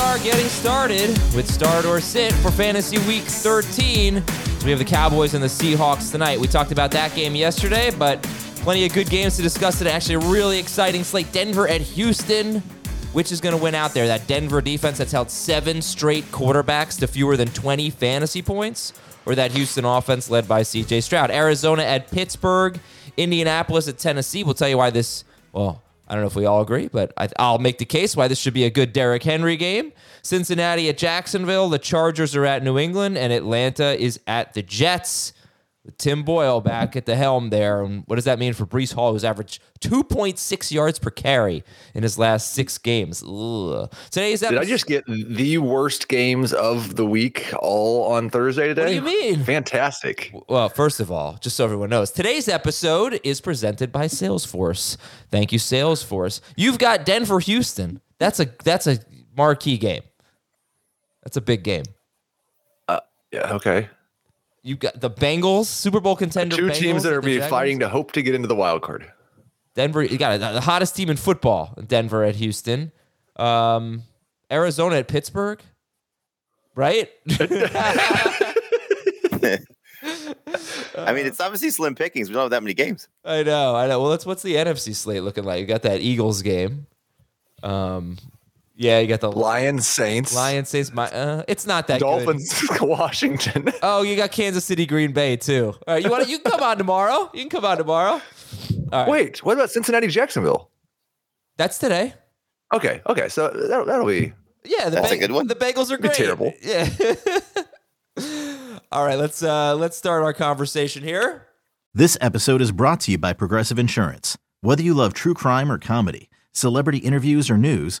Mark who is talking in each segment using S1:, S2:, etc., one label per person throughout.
S1: Are getting started with Start or Sit for Fantasy Week 13. So we have the Cowboys and the Seahawks tonight. We talked about that game yesterday, but plenty of good games to discuss today. Actually, a really exciting slate. Denver at Houston. Which is going to win out there? That Denver defense that's held seven straight quarterbacks to fewer than 20 fantasy points, or that Houston offense led by CJ Stroud? Arizona at Pittsburgh, Indianapolis at Tennessee. We'll tell you why this, well, I don't know if we all agree, but I, will make the case why this should be a good Derrick Henry game. Cincinnati at Jacksonville, the Chargers are at New England, and Atlanta is at the Jets. Tim Boyle back at the helm there. And what does that mean for Breece Hall, who's averaged 2.6 yards per carry in his last six games? Ugh. Today's episode.
S2: Did I just get the worst games of the week all on Thursday today?
S1: What do you mean?
S2: Fantastic.
S1: Well, first of all, just so everyone knows, today's episode is presented by Salesforce. Thank you, Salesforce. You've got Denver, Houston. That's a that's a marquee game. That's a big game.
S2: Uh, yeah. Okay.
S1: You got the Bengals, Super Bowl contender.
S2: Two
S1: Bengals
S2: teams that are be
S1: Jaguars.
S2: fighting to hope to get into the wild card.
S1: Denver, you got it, the hottest team in football. Denver at Houston, um, Arizona at Pittsburgh, right?
S3: I mean, it's obviously slim pickings. We don't have that many games.
S1: I know, I know. Well, that's what's the NFC slate looking like? You got that Eagles game. Um, yeah, you got the
S2: Lions, Saints,
S1: Lions Saints. My, uh, it's not that good.
S2: Dolphins, Washington.
S1: Oh, you got Kansas City, Green Bay too. All right, you want? You can come on tomorrow. You can come on tomorrow. All right,
S2: Wait, what about Cincinnati, Jacksonville?
S1: that's today.
S2: Okay, okay, so that'll, that'll be
S1: Yeah, the,
S3: That's a good one.
S1: the Bengals are
S2: Be
S1: great.
S2: terrible.
S1: Yeah. All right, let's uh let's start our conversation here.
S4: This episode is brought to you by Progressive Insurance. Whether you love true crime or comedy, celebrity interviews or news,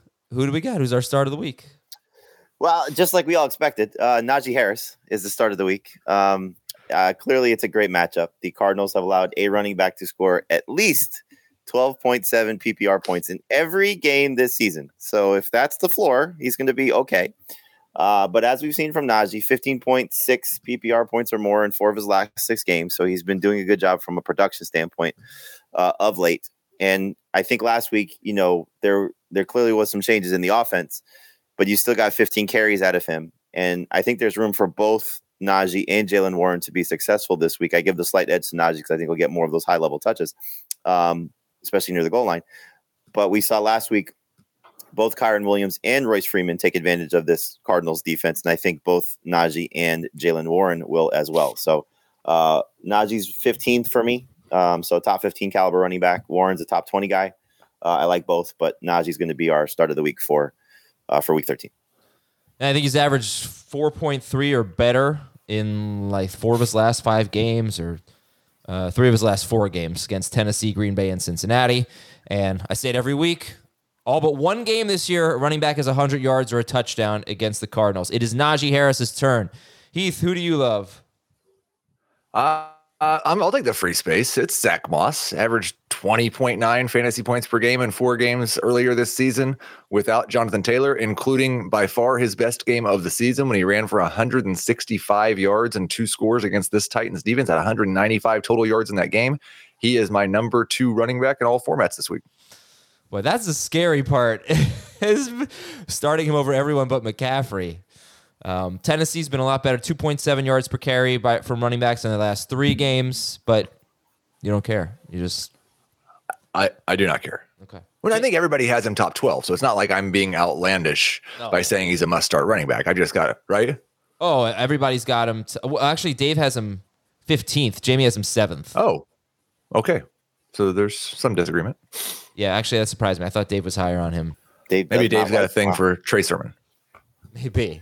S1: Who do we got? Who's our start of the week?
S3: Well, just like we all expected, uh, Najee Harris is the start of the week. Um, uh, clearly, it's a great matchup. The Cardinals have allowed a running back to score at least 12.7 PPR points in every game this season. So if that's the floor, he's going to be okay. Uh, but as we've seen from Najee, 15.6 PPR points or more in four of his last six games. So he's been doing a good job from a production standpoint uh, of late. And I think last week, you know, there there clearly was some changes in the offense, but you still got 15 carries out of him. And I think there's room for both Najee and Jaylen Warren to be successful this week. I give the slight edge to Najee because I think we'll get more of those high level touches, um, especially near the goal line. But we saw last week both Kyren Williams and Royce Freeman take advantage of this Cardinals defense, and I think both Najee and Jaylen Warren will as well. So uh, Najee's 15th for me, um, so top 15 caliber running back. Warren's a top 20 guy. Uh, I like both, but Najee's going to be our start of the week for uh, for week 13.
S1: And I think he's averaged 4.3 or better in like four of his last five games or uh, three of his last four games against Tennessee, Green Bay, and Cincinnati. And I say it every week. All but one game this year, running back is 100 yards or a touchdown against the Cardinals. It is Najee Harris's turn. Heath, who do you love?
S2: Uh, uh, I'm, I'll take the free space. It's Zack Moss, averaged 20.9 fantasy points per game in four games earlier this season without Jonathan Taylor, including by far his best game of the season when he ran for 165 yards and two scores against this Titans defense at 195 total yards in that game. He is my number two running back in all formats this week.
S1: Boy, that's the scary part. is starting him over everyone but McCaffrey. Um, Tennessee's been a lot better, 2.7 yards per carry by, from running backs in the last three games, but you don't care. You just
S2: I, I do not care.
S1: okay.
S2: When I think everybody has him top 12, so it's not like I'm being outlandish
S1: No.
S2: by saying he's a must start running back. I just got it, right?
S1: Oh, everybody's got him. T- well, actually, Dave has him 15th. Jamey has him seventh.
S2: Oh, okay. So there's some disagreement.
S1: Yeah, actually, that surprised me. I thought Dave was higher on him.
S3: Dave
S2: Maybe Dave's got a thing
S3: wow.
S2: for Trey Sermon.
S1: Maybe.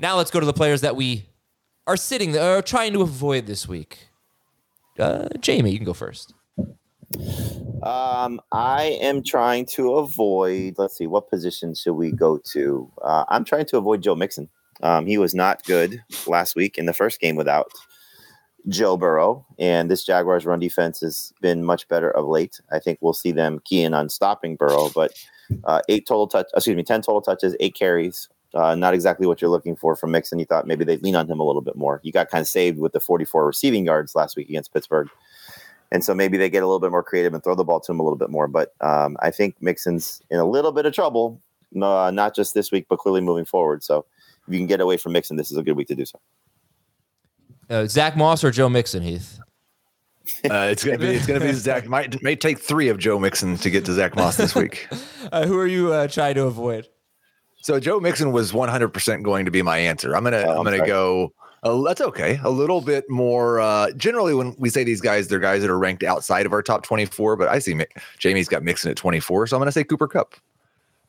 S1: Now let's go to the players that we are sitting there, are trying to avoid this week. Uh, Jamey, you can go first.
S3: Um, I am trying to avoid. Let's see, what position should we go to? Uh, I'm trying to avoid Joe Mixon. Um, he was not good last week in the first game without Joe Burrow, and this Jaguars run defense has been much better of late. I think we'll see them key in on stopping Burrow, but uh, eight total touch, excuse me, ten total touches, eight carries. Uh, not exactly what you're looking for from Mixon. You thought maybe they'd lean on him a little bit more. You got kind of saved with the 44 receiving yards last week against Pittsburgh. And so maybe they get a little bit more creative and throw the ball to him a little bit more. But um, I think Mixon's in a little bit of trouble, uh, not just this week, but clearly moving forward. So if you can get away from Mixon, this is a good week to do so.
S1: Uh, Zack Moss or Joe Mixon, Heath?
S2: Uh, it's gonna be it's gonna be Zack. Might may take three of Joe Mixon to get to Zack Moss this week.
S1: Uh, who are you uh, trying to avoid?
S2: So Joe Mixon was 100% going to be my answer. I'm gonna
S3: Oh,
S2: I'm
S3: I'm
S2: gonna
S3: sorry.
S2: go. Uh, that's okay. A little bit more. Uh, generally, when we say these guys, they're guys that are ranked outside of our top 24. But I see Mi- Jamey's got Mixon at 24, so I'm gonna say Cooper Kupp.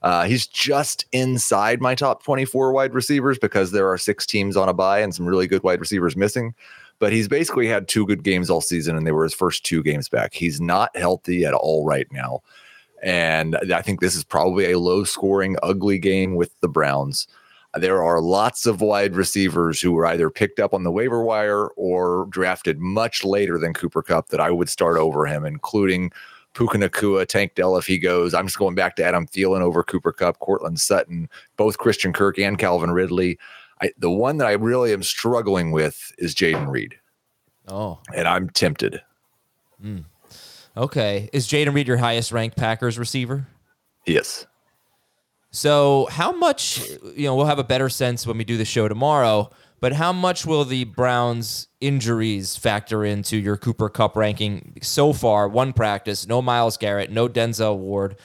S2: Uh, he's just inside my top 24 wide receivers because there are six teams on a buy and some really good wide receivers missing. But he's basically had two good games all season, and they were his first two games back. He's not healthy at all right now. And I think this is probably a low scoring, ugly game with the Browns. There are lots of wide receivers who were either picked up on the waiver wire or drafted much later than Cooper Kupp that I would start over him, including Puka Nacua, Tank Dell if he goes. I'm just going back to Adam Thielen over Cooper Kupp, Courtland Sutton, both Christian Kirk and Calvin Ridley. I, the one that I really am struggling with is Jayden Reed,
S1: Oh,
S2: and I'm tempted. Hmm.
S1: Okay. Is Jayden Reed your highest ranked Packers receiver?
S2: Yes.
S1: So, how much, you know, we'll have a better sense when we do the show tomorrow, but how much will the Browns' injuries factor into your Cooper Kupp ranking so far? One practice, no Myles Garrett, no Denzel Ward,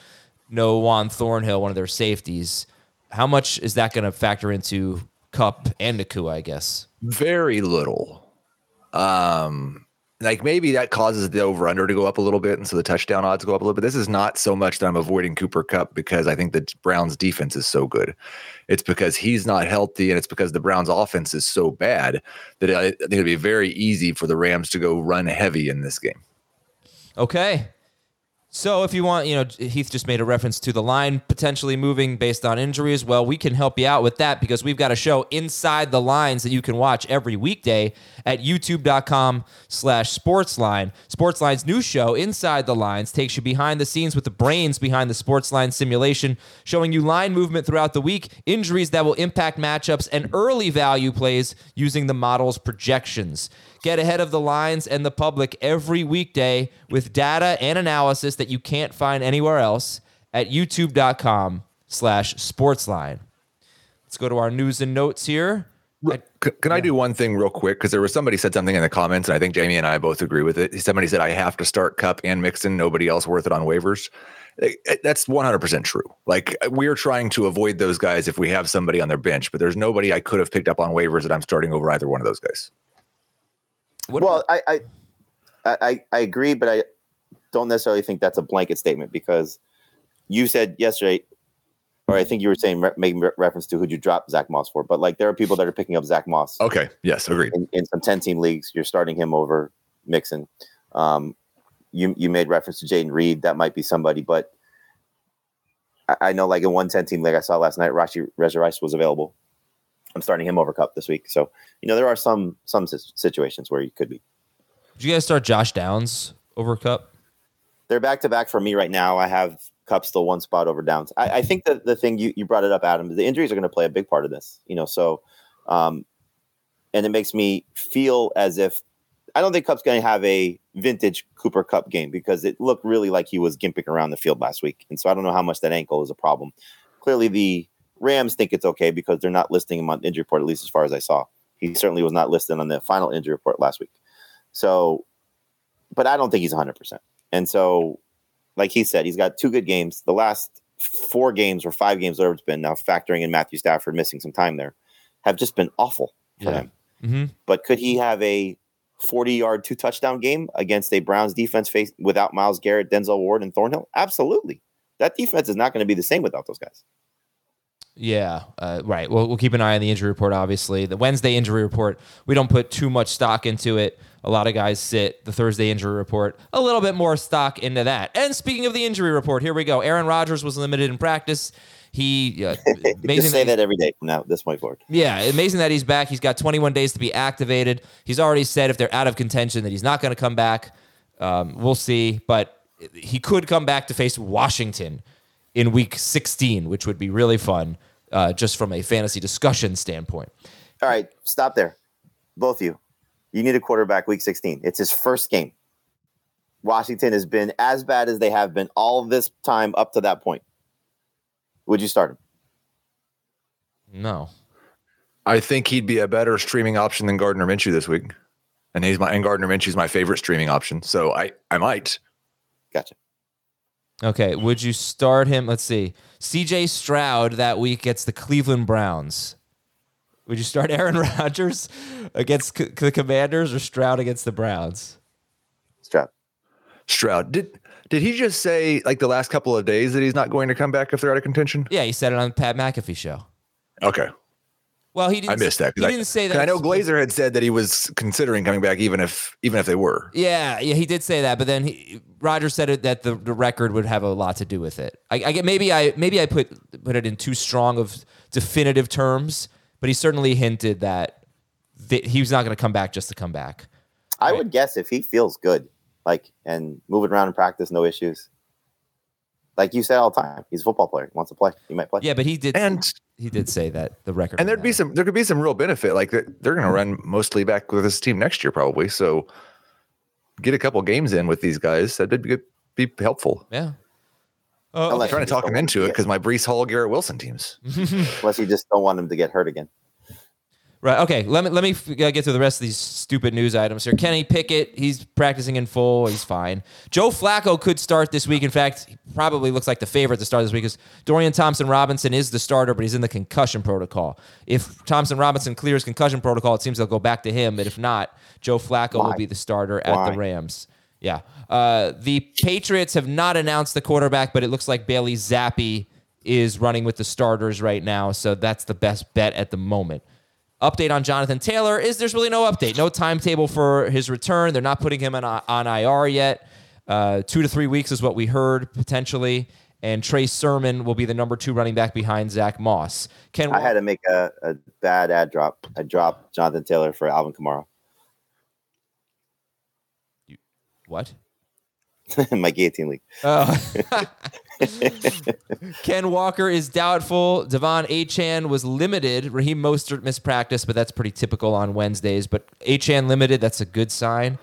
S1: no Juan Thornhill, one of their safeties. How much is that going to factor into Kupp and Nacua, I guess?
S2: very little. Um, like maybe that causes the over under to go up a little bit, and so the touchdown odds go up a little bit. This is not so much that I'm avoiding Cooper Kupp because I think the Browns defense is so good. It's because he's not healthy, and it's because the Browns offense is so bad that I think it'd be very easy for the Rams to go run heavy in this game.
S1: Okay. So if you want, you know, Heath just made a reference to the line potentially moving based on injuries. Well, we can help you out with that because we've got a show inside the lines that you can watch every weekday at youtube.com slash sportsline. Sportsline's new show, Inside the Lines, takes you behind the scenes with the brains behind the Sportsline simulation, showing you line movement throughout the week, injuries that will impact matchups, and early value plays using the model's projections. Get ahead of the lines and the public every weekday with data and analysis that you can't find anywhere else at youtube.com slash sportsline. Let's go to our news and notes here. I-
S2: C- Can I do one thing real quick? Because there was somebody said something in the comments, and I think Jamey and I both agree with it. Somebody said I have to start Kupp and Mixon, nobody else worth it on waivers. That's 100% true. Like we're trying to avoid those guys if we have somebody on their bench, but there's nobody I could have picked up on waivers that I'm starting over either one of those guys.
S1: what
S3: well, I, I, I, I agree, but I don't necessarily think that's a blanket statement because you said yesterday, or I think you were saying re- making re- reference to who'd you drop Zack Moss for, but like there are people that are picking up Zack Moss
S2: Okay. Yes. Agreed.
S3: in, in some ten team leagues. You're starting him over Mixon. Um, you you made reference to Jayden Reed. That might be somebody, but I, I know like in one 10 team league I saw last night, Rashi Reza Rice was available. I'm starting him over Kupp this week. So you know there are some some situations where you could be.
S1: Did you guys start Josh Downs over Kupp?
S3: They're back to back for me right now. I have Kupp still one spot over Downs. I, I think that the thing you, you brought it up, Adam, the injuries are going to play a big part of this. You know, so um, and it makes me feel as if I don't think Kupp's going to have a vintage Cooper Kupp game because it looked really like he was gimping around the field last week, and so I don't know how much that ankle is a problem. Clearly, the Rams think it's okay because they're not listing him on the injury report, at least as far as I saw. He certainly was not listed on the final injury report last week. So, but I don't think he's 100%. And so, like he said, he's got two good games. The last four games or five games, whatever it's been, now factoring in Matthew Stafford missing some time there, have just been awful for
S1: Yeah.
S3: him.
S1: Mm-hmm.
S3: But could he have a 40 yard, two touchdown game against a Browns defense face without Myles Garrett, Denzel Ward, and Thornhill? Absolutely. That defense is not going to be the same without those guys.
S1: Yeah, uh, right. Well, we'll keep an eye on the injury report. Obviously, the Wednesday injury report we don't put too much stock into it. A lot of guys sit. The Thursday injury report a little bit more stock into that. And speaking of the injury report, here we go. Aaron Rodgers was limited in practice. He uh, amazing
S3: say
S1: that-
S3: that every day from now this point forward.
S1: Yeah, amazing that he's back. He's got 21 days to be activated. He's already said if they're out of contention that he's not going to come back. Um, we'll see, but he could come back to face Washington in Week 16, which would be really fun, uh, just from a fantasy discussion standpoint.
S3: All right, stop there. Both of you. You need a quarterback week 16. It's his first game. Washington has been as bad as they have been all this time up to that point. Would you start him?
S1: No,
S2: I think he'd be a better streaming option than Gardner Minshew this week. And he's my and Gardner Minshew's my favorite streaming option. So I I might.
S3: Gotcha.
S1: Okay, would you start him? Let's see. CJ Stroud that week gets the Cleveland Browns. Would you start Aaron Rodgers against c- the Commanders or Stroud against the Browns?
S3: Strap.
S2: Stroud. Did did he just say like the last couple of days that he's not going to come back if they're out of contention?
S1: Yeah, he said it on the Pat McAfee show.
S2: Okay.
S1: Well, he didn't.
S2: I missed that.
S1: He
S2: 'cause I,
S1: didn't say
S2: 'cause
S1: that.
S2: I know Glazer had said that he was considering coming back even if even if they were.
S1: Yeah, yeah, he did say that, but then he, Roger said it that the, the record would have a lot to do with it. I, I get maybe I maybe I put put it in too strong of definitive terms, but he certainly hinted that th- he was not going to come back just to come back.
S3: I would guess if he feels good, like, and moving around in practice, no issues. Like you say all the time, he's a football player. He wants to play. He might play.
S1: Yeah, but he did
S2: And
S1: he did say that the record.
S2: and there'd be some there could be some real benefit. Like they're, they're going to mm-hmm. run mostly back with this team next year probably. So get a couple games in with these guys. That'd be good, be helpful.
S1: yeah. Oh,
S3: Unless
S2: I'm trying to talk him into it because my Breece Hall, Garrett Wilson teams.
S3: Unless you just don't want him to get hurt again.
S1: Right. Okay. Let me let me uh, get to the rest of these stupid news items here. Kenny Pickett, he's practicing in full. He's fine. Joe Flacco could start this week. In fact, he probably looks like the favorite to start this week because Dorian Thompson Robinson is the starter, but he's in the concussion protocol. If Thompson Robinson clears concussion protocol, it seems they'll go back to him. But if not, Joe Flacco will be the starter at
S3: Why?
S1: the Rams. Yeah. Uh, the Patriots have not announced the quarterback, but it looks like Bailey Zappe is running with the starters right now. So that's the best bet at the moment. Update on Jonathan Taylor is there's really no update, no timetable for his return. They're not putting him on, on IR yet. Uh, two to three weeks is what we heard potentially. And Trey Sermon will be the number two running back behind Zack Moss. Ken,
S3: I had to make a, a bad ad drop. I dropped Jonathan Taylor for Alvin Kamara.
S1: what?
S3: my guillotine league.
S1: Uh, Ken Walker is doubtful. De'Von Achane was limited. Raheem Mostert missed practice, but that's pretty typical on Wednesdays. But Achane limited, that's a good sign.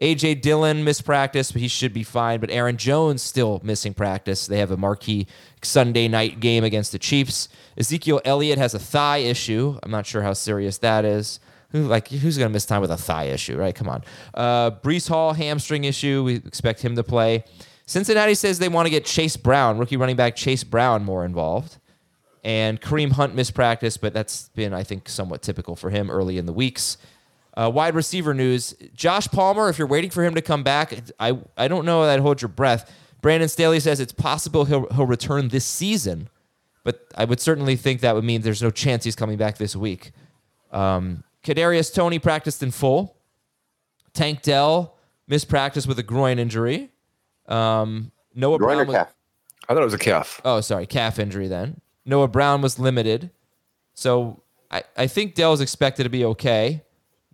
S1: AJ Dillon missed practice, but he should be fine. But Aaron Jones still missing practice. They have a marquee Sunday night game against the Chiefs. Ezekiel Elliott has a thigh issue. I'm not sure how serious that is. Who like who's gonna miss time with a thigh issue, right? Come on. Uh Breece Hall hamstring issue. We expect him to play. Cincinnati says they want to get Chase Brown, rookie running back Chase Brown, more involved. And Kareem Hunt missed practice, but that's been, I think, somewhat typical for him early in the weeks. Uh, wide receiver news: Josh Palmer. If you're waiting for him to come back, I I don't know that hold your breath. Brandon Staley says it's possible he'll he'll return this season, but I would certainly think that would mean there's no chance he's coming back this week. Um, Kadarius Toney practiced in full. Tank Dell missed practice with a groin injury. Um, Noah
S3: Groin
S1: Brown. Was,
S3: calf?
S2: I thought it was a calf.
S1: oh, sorry, calf injury. Then Noah Brown was limited, so I I think Dell is expected to be okay.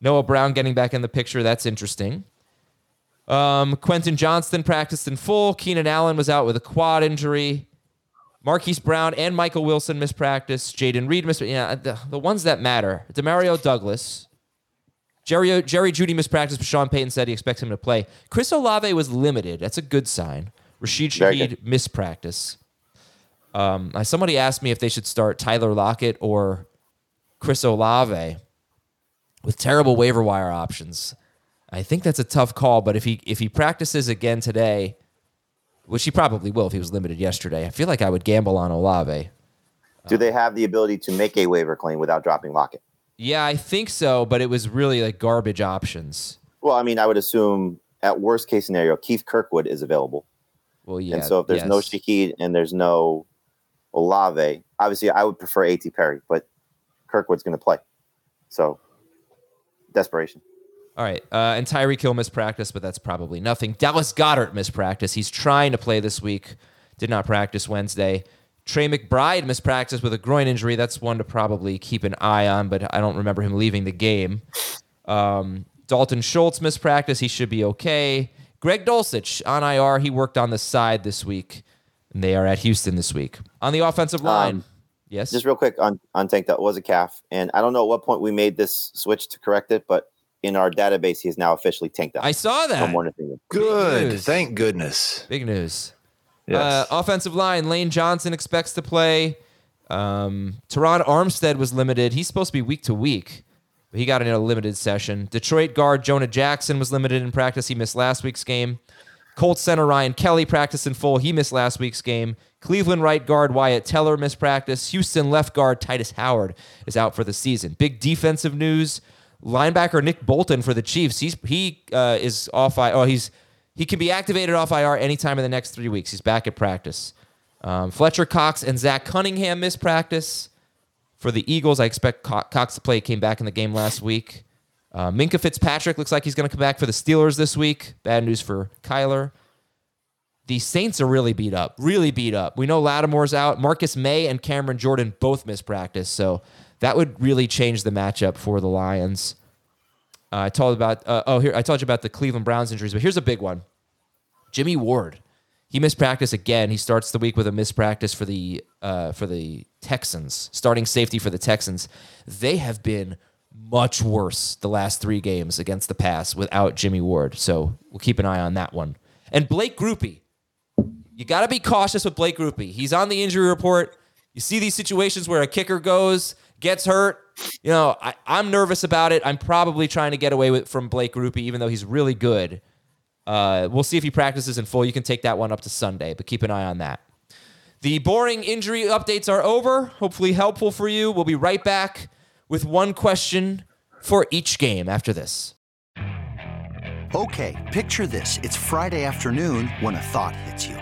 S1: Noah Brown getting back in the picture. That's interesting. Um, Quentin Johnston practiced in full. Keenan Allen was out with a quad injury. Marquise Brown and Michael Wilson missed practice. Jayden Reed missed. Yeah, the, the ones that matter. Demario Douglas. Jerry, Jerry Jeudy missed practice, but Sean Payton said he expects him to play. Chris Olave was limited. That's a good sign. Rashid Shaheed missed practice. Um, somebody asked me if they should start Tyler Lockett or Chris Olave with terrible waiver wire options. I think that's a tough call, but if he if he practices again today, which he probably will if he was limited yesterday, I feel like I would gamble on Olave.
S3: Do they have the ability to make a waiver claim without dropping Lockett?
S1: Yeah, I think so, but it was really like garbage options.
S3: Well, I mean, I would assume at worst case scenario, Keith Kirkwood is available.
S1: Well, yeah.
S3: and so if there's no
S1: yes.
S3: Shaheed and there's no Olave, obviously I would prefer A.T. Perry, but Kirkwood's going to play. So desperation.
S1: All right. Uh, and Tyreek Hill missed practice, but that's probably nothing. Dallas Goedert missed practice. He's trying to play this week. Did not practice Wednesday. Trey McBride missed practice with a groin injury. That's one to probably keep an eye on, but I don't remember him leaving the game. Um, Dalton Schultz missed practice. He should be okay. Greg Dulcich on IR. He worked on the side this week, and they are at Houston this week. On the offensive line,
S3: Um,
S1: yes.
S3: Just real quick on, on Tank, that was a calf. And I don't know at what point we made this switch to correct it, but in our database, he is now officially tanked out.
S1: I saw
S3: no
S1: that.
S3: more.
S2: Good. Thank goodness.
S1: Big news.
S2: Yes.
S1: Uh, offensive line, Lane Johnson expects to play. Um, Terron Armstead was limited. He's supposed to be week to week, but he got in a limited session. Detroit guard Jonah Jackson was limited in practice. He missed last week's game. Colts center Ryan Kelly practiced in full. He missed last week's game. Cleveland right guard Wyatt Teller missed practice. Houston left guard Tytus Howard is out for the season. Big defensive news: linebacker Nick Bolton for the Chiefs. He's he uh, is off. Oh he's he can be activated off IR anytime in the next three weeks. He's back at practice. Um, Fletcher Cox and Zach Cunningham missed practice for the Eagles. I expect Co- Cox to play. Came back in the game last week. Uh, Minkah Fitzpatrick looks like he's going to come back for the Steelers this week. Bad news for Kyler. The Saints are really beat up. Really beat up. We know Lattimore's out. Marcus Maye and Cameron Jordan both missed practice, so that would really change the matchup for the Lions. Uh, I told about uh, oh here I told you about the Cleveland Browns injuries, but here's a big one. Jimmy Ward, he missed practice again. He starts the week with a missed practice for the uh, for the Texans, starting safety for the Texans. They have been much worse the last three games against the pass without Jimmy Ward. So we'll keep an eye on that one. And Blake Grupe, you got to be cautious with Blake Grupe. He's on the injury report. You see these situations where a kicker goes, gets hurt. You know, I, I'm nervous about it. I'm probably trying to get away with from Blake Grupe, even though he's really good. Uh, we'll see if he practices in full. You can take that one up to Sunday, but keep an eye on that. The boring injury updates are over. Hopefully, helpful for you. We'll be right back with one question for each game after this.
S5: Okay, picture this. It's Friday afternoon when a thought hits you.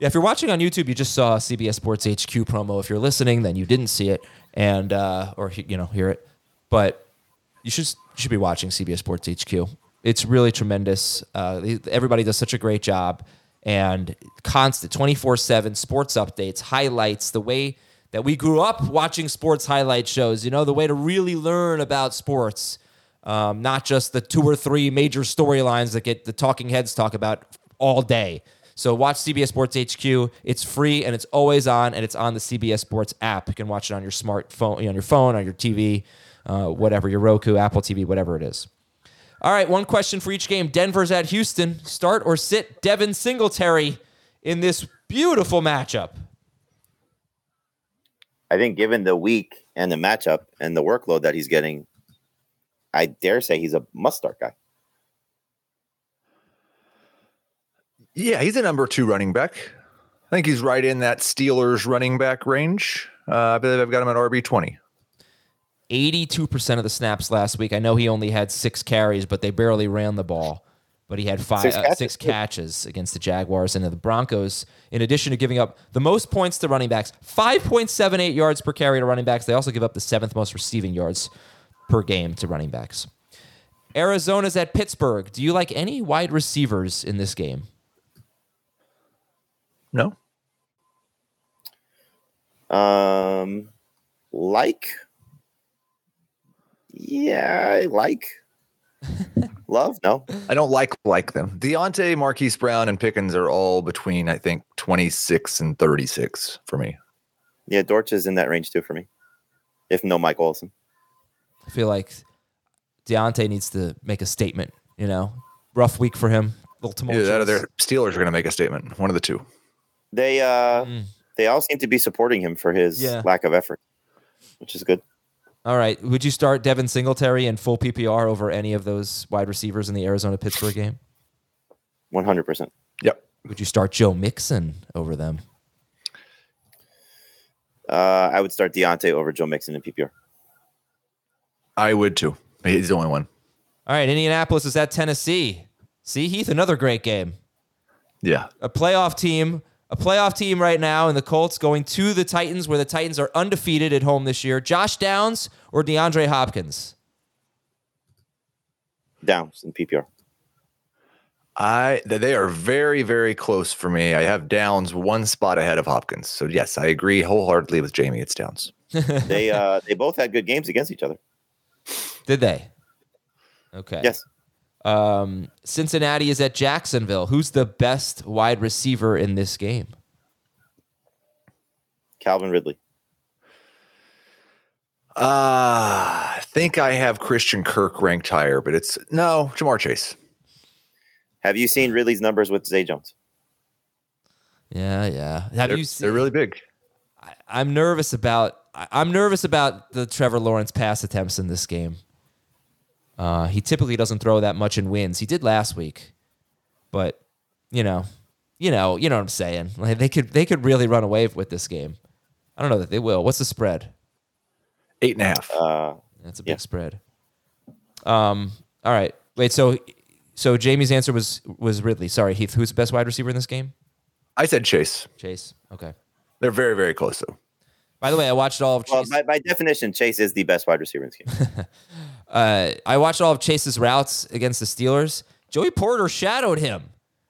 S1: Yeah, if you're watching on YouTube, you just saw CBS Sports HQ promo. If you're listening, then you didn't see it, and uh, or you know hear it, but you should you should be watching CBS Sports HQ. It's really tremendous. Uh, everybody does such a great job, and constant 24 seven sports updates, highlights, the way that we grew up watching sports highlight shows. You know, the way to really learn about sports, um, not just the two or three major storylines that get the talking heads talk about all day. So watch CBS Sports HQ. It's free and it's always on, and it's on the CBS Sports app. You can watch it on your smartphone, on your phone, on your TV, uh, whatever, your Roku, Apple TV, whatever it is. All right, one question for each game. Denver's at Houston. Start or sit Devin Singletary in this beautiful matchup.
S3: I think given the week and the matchup and the workload that he's getting, I dare say he's a must start guy.
S2: Yeah, he's a number two running back. I think he's right in that Steelers running back range. Uh, I believe I've got him at RB twenty.
S1: 82% of the snaps last week. I know he only had six carries, but they barely ran the ball. But he had five, six catches, uh, six catches against the Jaguars and the Broncos. In addition to giving up the most points to running backs, 5.78 yards per carry to running backs. They also give up the seventh most receiving yards per game to running backs. Arizona's at Pittsburgh. Do you like any wide receivers in this game?
S2: No.
S3: Um, like yeah, I like. Love? No.
S2: I don't like like them. Diontae, Marquise Brown, and Pickens are all between, I think, 26 and 36 for me.
S3: Yeah, Dortch is in that range too for me. If no Mike Olson.
S1: I feel like Diontae needs to make a statement, you know. Rough week for him. A little tumultuous.
S2: Yeah, their Steelers are going to make a statement. One of the two.
S3: They uh mm. they all seem to be supporting him for his yeah. lack of effort, which is good.
S1: All right. Would you start Devin Singletary in full PPR over any of those wide receivers in the Arizona Pittsburgh game?
S3: 100%.
S2: Yep.
S1: Would you start Joe Mixon over them?
S3: Uh, I would start Diontae over Joe Mixon in PPR.
S2: I would too. He's the only one.
S1: All right. Indianapolis is at Tennessee. See, Heath, another great game.
S2: Yeah.
S1: A playoff team a playoff team right now in the Colts going to the Titans, where the Titans are undefeated at home this year. Josh Downs or DeAndre Hopkins?
S3: Downs in PPR.
S2: I they are very very close for me. I have Downs one spot ahead of Hopkins. So yes, I agree wholeheartedly with Jamey. It's Downs.
S3: they uh they both had good games against each other.
S1: Did they? Okay.
S3: Yes.
S1: Um, Cincinnati is at Jacksonville. Who's the best wide receiver in this game?
S3: Calvin Ridley.
S2: Uh, I think I have Christian Kirk ranked higher, but it's no Ja'Marr Chase.
S3: Have you seen Ridley's numbers with Zay Jones?
S1: Yeah, yeah. Have
S2: they're,
S1: you
S2: seen, they're really big.
S1: I, am nervous about I'm nervous about the Trevor Lawrence pass attempts in this game. Uh, he typically doesn't throw that much in wins. He did last week, but you know, you know, you know what I'm saying. Like they could they could really run away with this game. I don't know that they will. What's the spread?
S2: Eight and a half.
S3: Uh,
S1: That's a big yeah. spread. Um. All right. Wait. So, so Jamey's answer was was Ridley. Sorry, Heath. Who's the best wide receiver in this game?
S2: I said Chase.
S1: Chase. Okay.
S2: They're very very close though.
S1: By the way, I watched all of
S3: Chase. Well, by, by definition, Chase is the best wide receiver in this game.
S1: uh, I watched all of Chase's routes against the Steelers. Joey Porter shadowed him.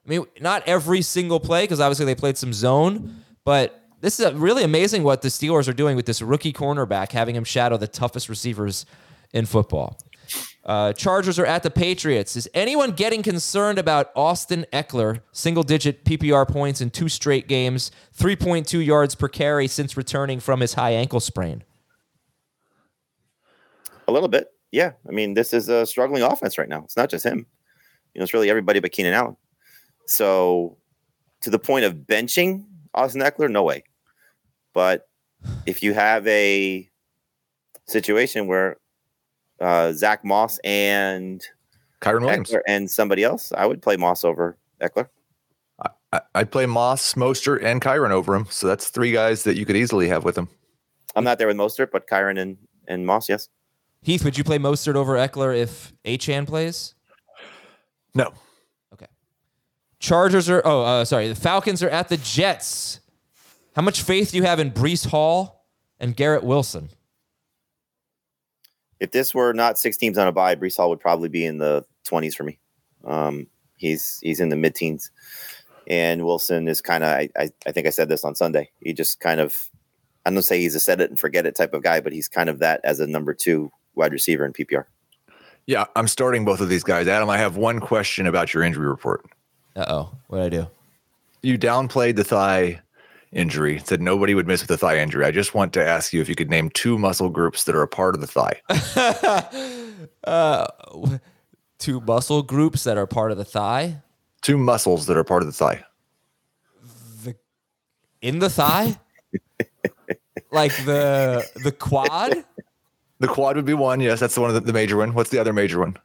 S1: I mean, not every single play because obviously they played some zone, but this is really amazing what the Steelers are doing with this rookie cornerback, having him shadow the toughest receivers in football. Uh, Chargers are at the Patriots. Is anyone getting concerned about Austin Ekeler? single digit PPR points in two straight games, 3.2 yards per carry since returning from his high ankle sprain?
S3: A little bit. Yeah. I mean, this is a struggling offense right now. It's not just him. You know, it's really everybody but Keenan Allen. So to the point of benching Austin Ekeler, no way. But if you have a situation where uh, Zack Moss and
S2: Kyren Williams.
S3: Ekeler and somebody else, I would play Moss over Ekeler.
S2: I, I'd play Moss, Mostert, and Kyren over him. So that's three guys that you could easily have with him.
S3: I'm not there with Mostert, but Kyren and, and Moss, yes.
S1: Heath, would you play Mostert over Ekeler if Achane plays?
S2: No.
S1: Okay. Chargers are. Oh, uh, sorry. The Falcons are at the Jets. How much faith do you have in Breece Hall and Garrett Wilson?
S3: If this were not six teams on a bye, Breece Hall would probably be in the 20s for me. Um, he's he's in the mid teens, and Wilson is kind of. I, I I think I said this on Sunday. He just kind of. I don't say he's a set it and forget it type of guy, but he's kind of that as a number two wide receiver in PPR.
S2: Yeah, I'm starting both of these guys. Adam, I have one question about your injury report.
S1: Uh oh. What did I do?
S2: You downplayed the thigh injury, said nobody would miss with the thigh injury. I just want to ask you if you could name two muscle groups that are a part of the thigh.
S1: uh, two muscle groups that are part of the thigh.
S2: two muscles that are part of the thigh.
S1: The, In the thigh? like the the quad?
S2: The quad would be one. Yes, that's the one of the, the major one. What's the other major one?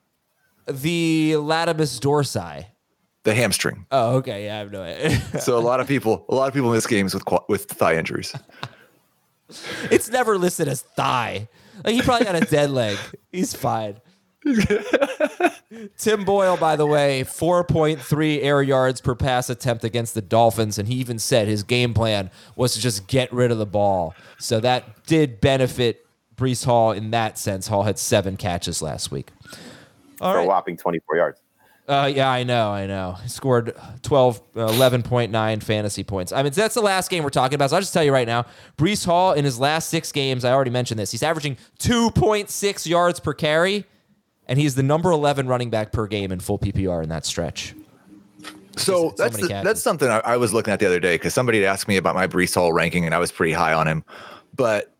S1: The latimus dorsi.
S2: The hamstring.
S1: Oh, okay. Yeah, I have no idea.
S2: So a lot of people, a lot of people miss games with qua- with thigh injuries.
S1: it's never listed as thigh. Like he probably got a dead leg. He's fine. Tim Boyle, by the way, 4.3 air yards per pass attempt against the Dolphins. And he even said his game plan was to just get rid of the ball. So that did benefit Breece Hall in that sense. Hall had seven catches last week. All
S3: for a whopping 24 yards.
S1: Uh, yeah, I know, I know. He scored 12, uh, 11.9 fantasy points. I mean, that's the last game we're talking about. So I'll just tell you right now, Breece Hall in his last six games, I already mentioned this, he's averaging 2.6 yards per carry, and he's the number 11 running back per game in full PPR in that stretch.
S2: So
S1: so
S2: that's the, that's something I, I was looking at the other day because somebody had asked me about my Breece Hall ranking, and I was pretty high on him. But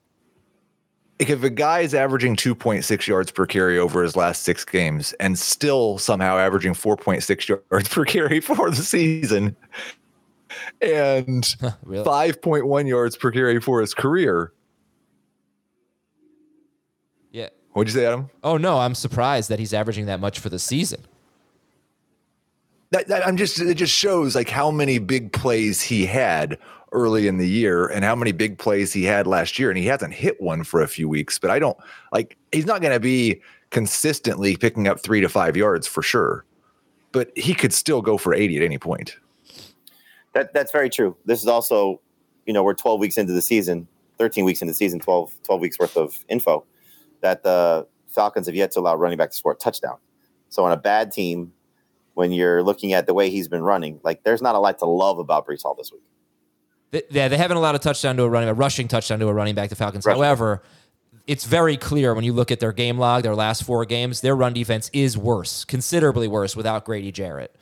S2: if a guy is averaging 2.6 yards per carry over his last six games and still somehow averaging 4.6 yards per carry for the season and
S1: Really?
S2: 5.1 yards per carry for his career,
S1: Yeah.
S2: what'd you say, Adam?
S1: Oh, no, I'm surprised that he's averaging that much for the season.
S2: That, that I'm just it just shows like how many big plays he had early in the year and how many big plays he had last year and he hasn't hit one for a few weeks but I don't like he's not going to be consistently picking up 3 to 5 yards for sure but he could still go for 80 at any point.
S3: That that's very true. This is also, you know, we're 12 weeks into the season, 13 weeks into the season, 12 12 weeks worth of info that the Falcons have yet to allow running back to score a touchdown. So on a bad team, when you're looking at the way he's been running, like there's not a lot to love about Breece Hall this week.
S1: Th- Yeah, they haven't allowed a touchdown to a running, a rushing touchdown to a running back. The Falcons. However, it's very clear when you look at their game log, their last four games, their run defense is worse, considerably worse, without Grady Jarrett.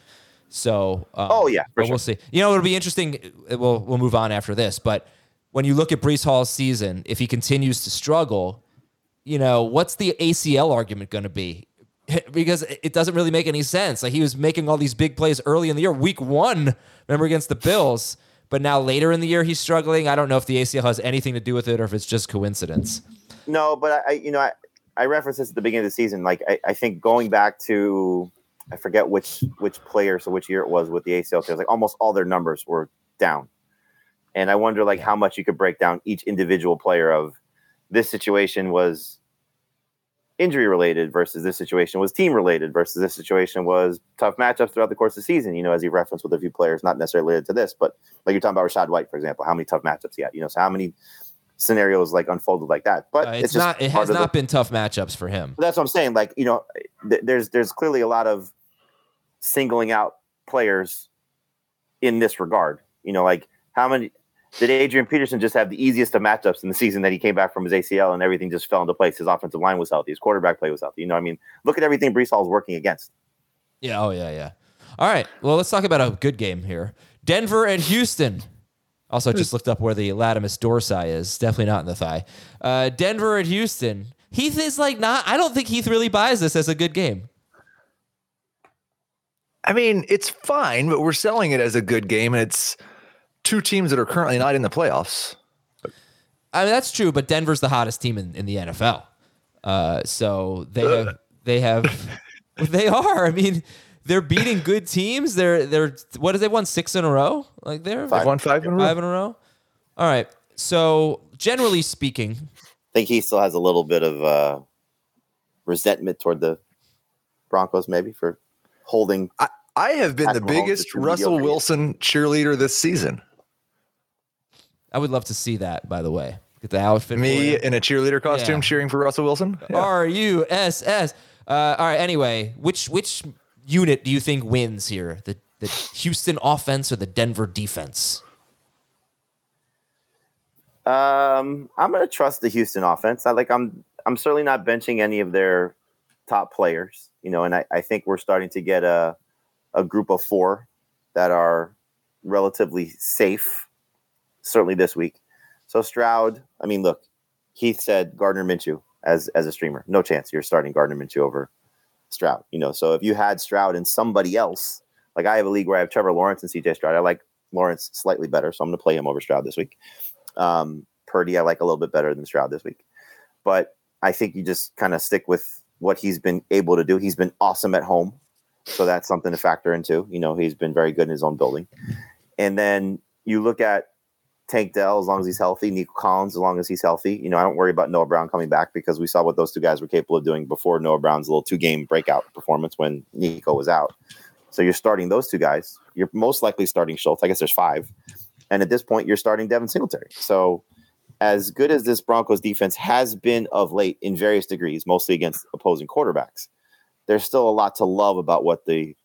S1: So, um,
S3: Oh, yeah, for
S1: but
S3: sure.
S1: we'll see. You know, it'll be interesting. We'll we'll move on after this, but when you look at Breece Hall's season, if he continues to struggle, you know, what's the ACL argument going to be? because it doesn't really make any sense. Like he was making all these big plays early in the year, week one, remember against the Bills, but now later in the year he's struggling. I don't know if the ACL has anything to do with it or if it's just coincidence.
S3: No, but I, you know, I, I referenced this at the beginning of the season. Like I, I think going back to I forget which which player, so which year it was with the ACL tears, like almost all their numbers were down. And I wonder like how much you could break down each individual player of this situation was injury related versus this situation was team related versus this situation was tough matchups throughout the course of the season. You know, as you referenced with a few players, not necessarily related to this, but like you're talking about Rachaad White, for example, how many tough matchups he had. You know, so how many scenarios like unfolded like that. But
S1: Uh,
S3: it's,
S1: it's, not. It has
S3: of the-
S1: not been tough matchups for him.
S3: that's what I'm saying. Like, you know, th- there's there's clearly a lot of singling out players in this regard. You know, like how many did Adrian Peterson just have the easiest of matchups in the season that he came back from his ACL and everything just fell into place? His offensive line was healthy, his quarterback play was healthy. You know, what I mean, look at everything Breece Hall is working against.
S1: Yeah. Oh yeah. Yeah. All right. Well, let's talk about a good game here. Denver and Houston. Also, just looked up where the latimus dorsi is. Definitely not in the thigh. Uh, Denver and Houston. Heath is like not. I don't think Heath really buys this as a good game.
S2: I mean, it's fine, but we're selling it as a good game, and it's two teams that are currently not in the playoffs.
S1: I mean, that's true, but Denver's the hottest team in, in the NFL. Uh, so they have, they have, they are. I mean, they're beating good teams. They're they're what have they won six in a row? Like they're
S2: They've won five in a row.
S1: five in a row. All right. So generally speaking,
S3: I think he still has a little bit of uh, resentment toward the Broncos, maybe for holding.
S2: I, I have been the biggest Russell. Wilson cheerleader this season.
S1: I would love to see that. By the way, get the outfit.
S2: Me in a cheerleader costume
S1: Yeah.
S2: cheering for Russell Wilson. Yeah.
S1: R U S S. Uh, all right. Anyway, which which unit do you think wins here? The the Houston offense or the Denver defense?
S3: Um, I'm going to trust the Houston offense. I like. I'm. I'm certainly not benching any of their top players. You know, and I, I think we're starting to get a a group of four that are relatively safe. Certainly this week. So Stroud. I mean, look, Keith said Gardner Minshew as as a streamer. No chance you're starting Gardner Minshew over Stroud. You know, so if you had Stroud and somebody else, like I have a league where I have Trevor Lawrence and CJ Stroud. I like Lawrence slightly better, so I'm going to play him over Stroud this week. Um, Purdy, I like a little bit better than Stroud this week, but I think you just kind of stick with what he's been able to do. He's been awesome at home, so that's something to factor into. You know, he's been very good in his own building, and then you look at Tank Dell as long as he's healthy, Nico Collins as long as he's healthy. You know, I don't worry about Noah Brown coming back because we saw what those two guys were capable of doing before Noah Brown's little two game breakout performance when Nico was out. So you're starting those two guys. You're most likely starting Schultz. I guess there's five. And at this point, you're starting Devin Singletary. So as good as this Broncos defense has been of late in various degrees, mostly against opposing quarterbacks, there's still a lot to love about what the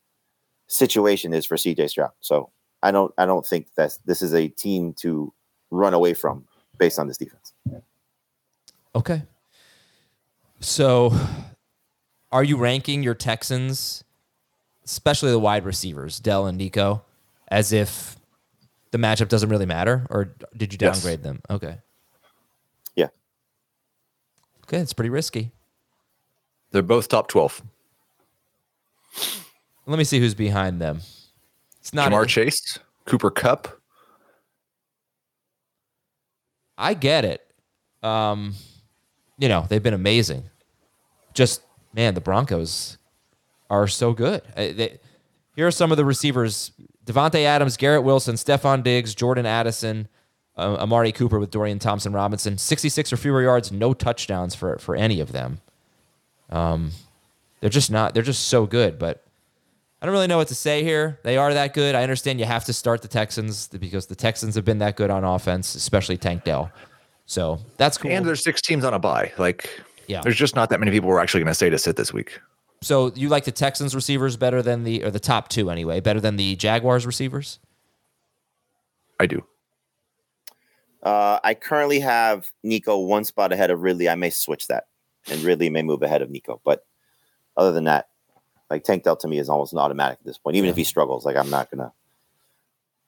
S3: situation is for CJ Stroud. So I don't I don't think that this is a team to run away from based on this defense.
S1: Okay. So, are you ranking your Texans, especially the wide receivers, Dell and Nico, as if the matchup doesn't really matter, or did you
S2: Yes.
S1: downgrade them? Okay.
S3: Yeah.
S1: Okay, it's pretty risky.
S2: They're both top 12.
S1: Let me see who's behind them. It's not.
S2: Ja'Marr Chase, Cooper Kupp.
S1: I get it. Um, you know, they've been amazing. Just man, the Broncos are so good. Uh, they, here are some of the receivers: Davante Adams, Garrett Wilson, Stefon Diggs, Jordan Addison, uh, Amari Cooper with Dorian Thompson Robinson. Sixty-six or fewer yards, no touchdowns for for any of them. Um, they're just not. They're just so good, but. I don't really know what to say here. They are that good. I understand you have to start the Texans because the Texans have been that good on offense, especially Tank Dell. So that's cool.
S2: And there's six teams on a bye. Like,
S1: Yeah.
S2: there's just not that many people we're actually going to say to sit this week.
S1: So you like the Texans receivers better than the or the top two anyway, better than the Jaguars receivers?
S2: I do.
S3: Uh, I currently have Nico one spot ahead of Ridley. I may switch that, and Ridley may move ahead of Nico. But other than that, like Tank Dell to me is almost an automatic at this point. Even if he struggles, like I'm not gonna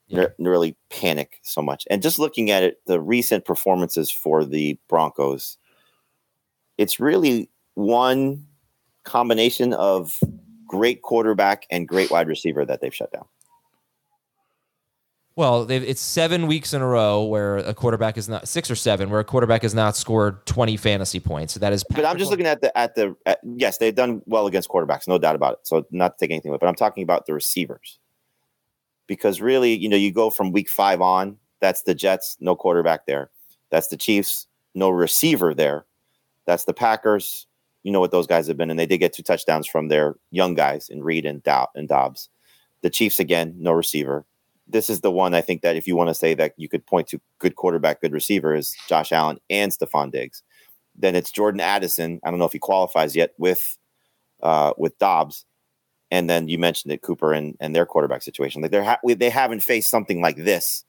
S1: Yeah.
S3: really panic so much. And just looking at it, the recent performances for the Broncos, it's really one combination of great quarterback and great wide receiver that they've shut down.
S1: Well, they've, it's seven weeks in a row where a quarterback is not six or seven where a quarterback has not scored twenty fantasy points. So that is.
S3: But I'm just looking at the at the at, yes, they've done well against quarterbacks, no doubt about it. So not to take anything away, but I'm talking about the receivers because really, you know, you go from week five on. That's the Jets, no quarterback there. That's the Chiefs, no receiver there. That's the Packers. You know what those guys have been, and they did get two touchdowns from their young guys in Reed and Dow and Dobbs. The Chiefs again, no receiver. This is the one I think that if you want to say that you could point to good quarterback, good receiver is Josh Allen and Stefon Diggs then it's Jordan Addison. I don't know if he qualifies yet with uh, with Dobbs, and then you mentioned it, Cooper and and their quarterback situation. Like they're ha- they haven't faced something like this.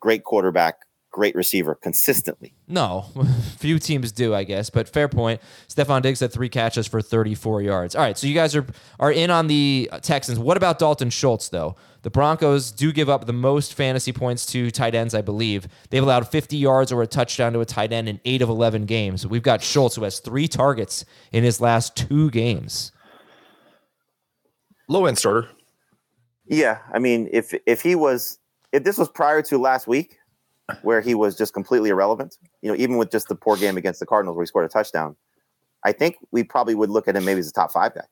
S3: Great quarterback, great receiver consistently.
S1: No, few teams do, I guess. But fair point. Stefon Diggs had three catches for 34 yards. All right, so you guys are are in on the Texans. What about Dalton Schultz though? The Broncos do give up the most fantasy points to tight ends, I believe. They've allowed 50 yards or a touchdown to a tight end in eight of 11 games. We've got Schultz who has three targets in his last two games.
S2: Low end starter.
S3: Yeah, I mean, if if he was if this was prior to last week, where he was just completely irrelevant, you know, even with just the poor game against the Cardinals where he scored a touchdown, I think we probably would look at him maybe as a top five guy.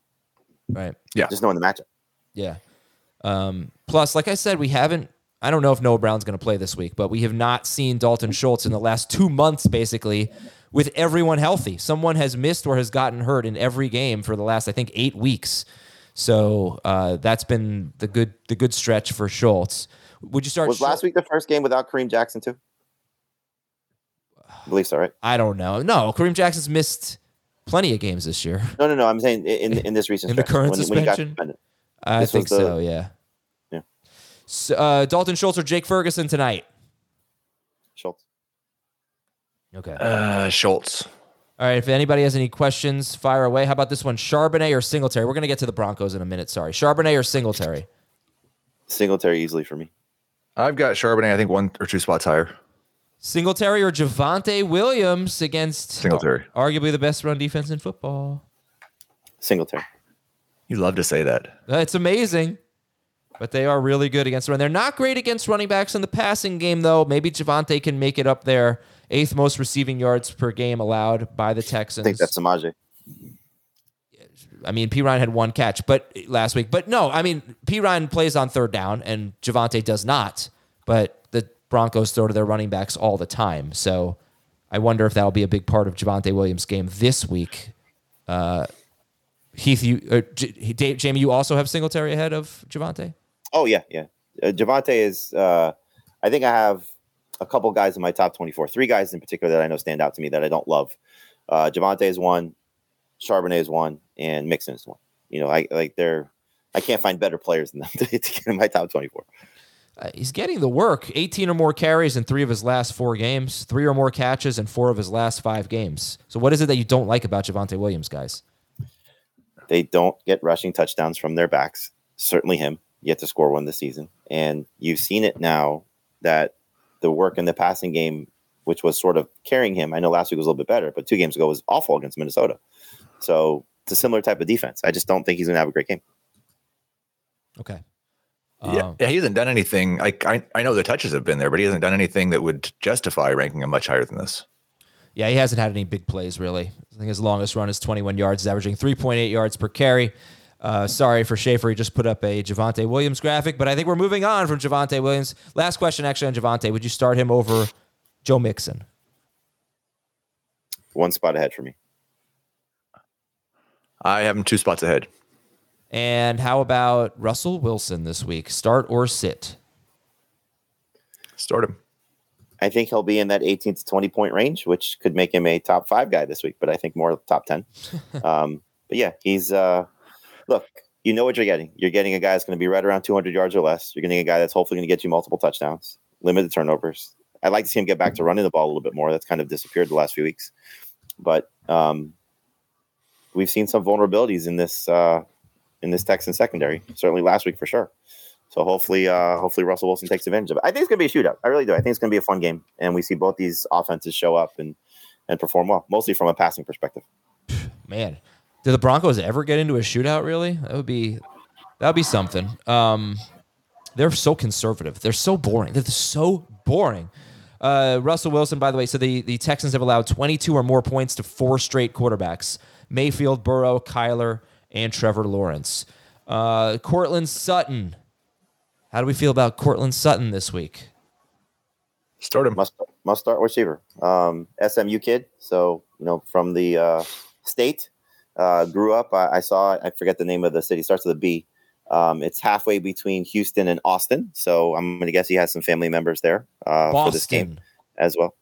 S1: Right.
S2: Yeah.
S3: Just knowing the matchup.
S1: Yeah. Um, plus, like I said, we haven't. I don't know if Noah Brown's going to play this week, but we have not seen Dalton Schultz in the last two months, basically, with everyone healthy. Someone has missed or has gotten hurt in every game for the last, I think, eight weeks. So uh, that's been the good the good stretch for Schultz. Would you start?
S3: Was last week the first game without Kareem Jackson too? I believe so, right?
S1: I don't know. No, Kareem Jackson's missed plenty of games this year.
S3: No, no, no. I'm saying in in this recent
S1: In the current
S3: when, when
S1: suspension?
S3: suspended.
S1: I think
S3: the-
S1: so. Yeah.
S3: Yeah.
S1: So, uh, Dalton Schultz or Jake Ferguson tonight?
S3: Schultz.
S1: Okay.
S2: Uh, Schultz.
S1: All right. If anybody has any questions, fire away. How about this one? Charbonnet or Singletary? We're going to get to the Broncos in a minute. Sorry. Charbonnet or Singletary?
S3: Singletary easily for me.
S2: I've got Charbonnet. I think one or two spots higher.
S1: Singletary or Javonte Williams against
S2: Singletary.
S1: arguably the best run defense in football?
S3: Singletary.
S2: You love to say that.
S1: It's amazing. But they are really good against the run. They're not great against running backs in the passing game, though. Maybe Javonte can make it up there. Eighth most receiving yards per game allowed by the Texans.
S3: I think that's Samaje.
S1: I mean, Perine had one catch, but last week. But no, I mean, Perine plays on third down, and Javonte does not. But the Broncos throw to their running backs all the time. So I wonder if that'll be a big part of Javonte Williams' game this week. Uh, Heath, you, uh, J- Dave, Jamey, you also have Singletary ahead of Javonte.
S3: Oh yeah, yeah. Uh, Javonte is. Uh, I think I have a couple guys in my top twenty-four. Three guys in particular that I know stand out to me that I don't love. Uh, Javonte is one, Charbonnet is one, and Mixon is one. You know, I like they're. I can't find better players than them to, to get in my top twenty-four.
S1: Uh, he's getting the work. 18 or more carries in three of his last four games, three or more catches in four of his last five games. So, what is it that you don't like about Javonte Williams, guys?
S3: They don't get rushing touchdowns from their backs. Certainly him. Yet to score one this season, and you've seen it now that the work in the passing game, which was sort of carrying him. I know last week was a little bit better, but two games ago was awful against Minnesota. So it's a similar type of defense. I just don't think he's going to have a great game.
S1: Okay.
S2: Yeah,
S1: Um,
S2: yeah, he hasn't done anything. Like I, I know the touches have been there, but he hasn't done anything that would justify ranking him much higher than this.
S1: Yeah, he hasn't had any big plays really. I think his longest run is 21 yards, he's averaging 3.8 yards per carry. Uh, sorry for Schaefer, he just put up a Javonte Williams graphic, but I think we're moving on from Javonte Williams. Last question, actually, on Javonte: Would you start him over Joe Mixon?
S3: One spot ahead for me.
S2: I have him two spots ahead.
S1: And how about Russell Wilson this week? Start or sit?
S2: Start him.
S3: I think he'll be in that 18 to 20 point range, which could make him a top five guy this week, but I think more top 10. um, but yeah, he's, uh, look, you know what you're getting. You're getting a guy that's going to be right around 200 yards or less. You're getting a guy that's hopefully going to get you multiple touchdowns, limited turnovers. I'd like to see him get back to running the ball a little bit more. That's kind of disappeared the last few weeks. But um, we've seen some vulnerabilities in this uh, in this Texan secondary. Certainly last week for sure. So hopefully, uh, hopefully Russell Wilson takes advantage of it. I think it's to be a shootout. I really do. I think it's to be a fun game, and we see both these offenses show up and and perform well, mostly from a passing perspective.
S1: Man, do the Broncos ever get into a shootout? Really? That would be that would be something. Um, they're so conservative. They're so boring. They're so boring. Uh, Russell Wilson, by the way, so the, the Texans have allowed 22 or more points to four straight quarterbacks Mayfield, Burrow, Kyler, and Trevor Lawrence. Uh, Courtland Sutton. How do we feel about Courtland Sutton this week?
S2: Start him.
S3: Must must start receiver. Um, SMU kid, so you know from the uh, state. Uh, grew up. I, I saw. I forget the name of the city. Starts with a B. Um, it's halfway between Houston and Austin, so I'm going to guess he has some family members there uh, for this game as well.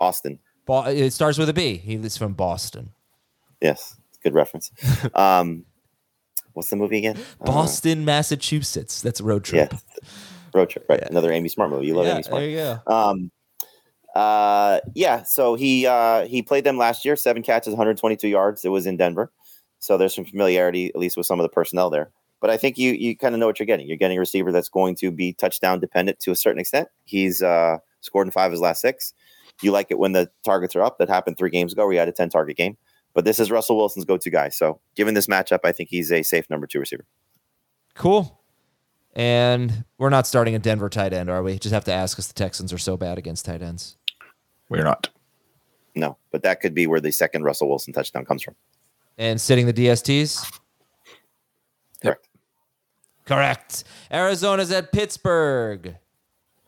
S3: Austin.
S1: Bo- it starts with a B. He's from Boston.
S3: Yes, good reference. um, what's the movie again? Uh,
S1: Boston, Massachusetts. That's a road
S3: yeah,
S1: trip.
S3: road trip. Right, another Amy Smart movie. You love
S1: Yeah,
S3: Amy Smart.
S1: there you go.
S3: Um, Uh, yeah. So he uh, he played them last year. Seven catches, 122 yards. It was in Denver, so there's some familiarity at least with some of the personnel there. But I think you you kind of know what you're getting. You're getting a receiver that's going to be touchdown dependent to a certain extent. He's uh, scored in five of his last six. You like it when the targets are up. That happened three games ago. We had a 10 target game. But this is Russell Wilson's go to guy. So given this matchup, I think he's a safe number two receiver.
S1: Cool. And we're not starting a Denver tight end, are we? Just have to ask because the Texans are so bad against tight ends.
S2: We're not.
S3: No, but that could be where the second Russell Wilson touchdown comes from.
S1: And sitting the DSTs?
S3: Correct.
S1: Correct. Arizona's at Pittsburgh.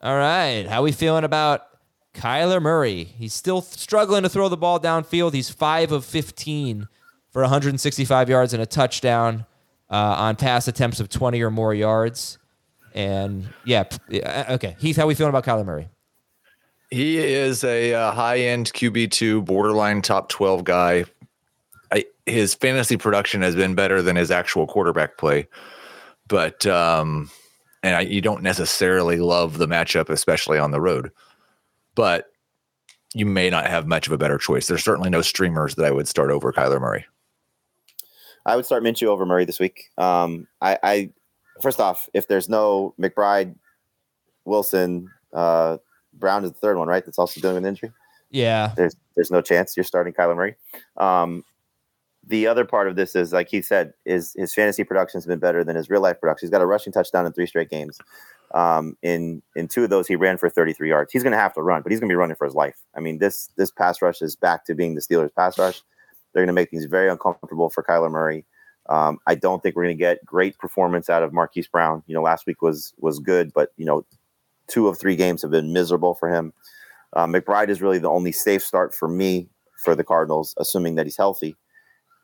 S1: All right. How we feeling about Kyler Murray? He's still struggling to throw the ball downfield. He's 5 of 15 for 165 yards and a touchdown uh, on pass attempts of 20 or more yards. And yeah, okay. Heath, how we feeling about Kyler Murray?
S2: He is a uh, high end QB2, borderline top 12 guy. I, his fantasy production has been better than his actual quarterback play. But, um, and I, you don't necessarily love the matchup, especially on the road. But you may not have much of a better choice. There's certainly no streamers that I would start over Kyler Murray.
S3: I would start Minshew over Murray this week. Um, I, I first off, if there's no McBride, Wilson, uh, Brown is the third one, right? That's also dealing with injury.
S1: Yeah.
S3: There's there's no chance you're starting Kyler Murray. Um, the other part of this is, like he said, is his fantasy production has been better than his real life production. He's got a rushing touchdown in three straight games. Um, in in two of those, he ran for 33 yards. He's going to have to run, but he's going to be running for his life. I mean, this this pass rush is back to being the Steelers' pass rush. They're going to make things very uncomfortable for Kyler Murray. Um, I don't think we're going to get great performance out of Marquise Brown. You know, last week was was good, but you know, two of three games have been miserable for him. Uh, McBride is really the only safe start for me for the Cardinals, assuming that he's healthy.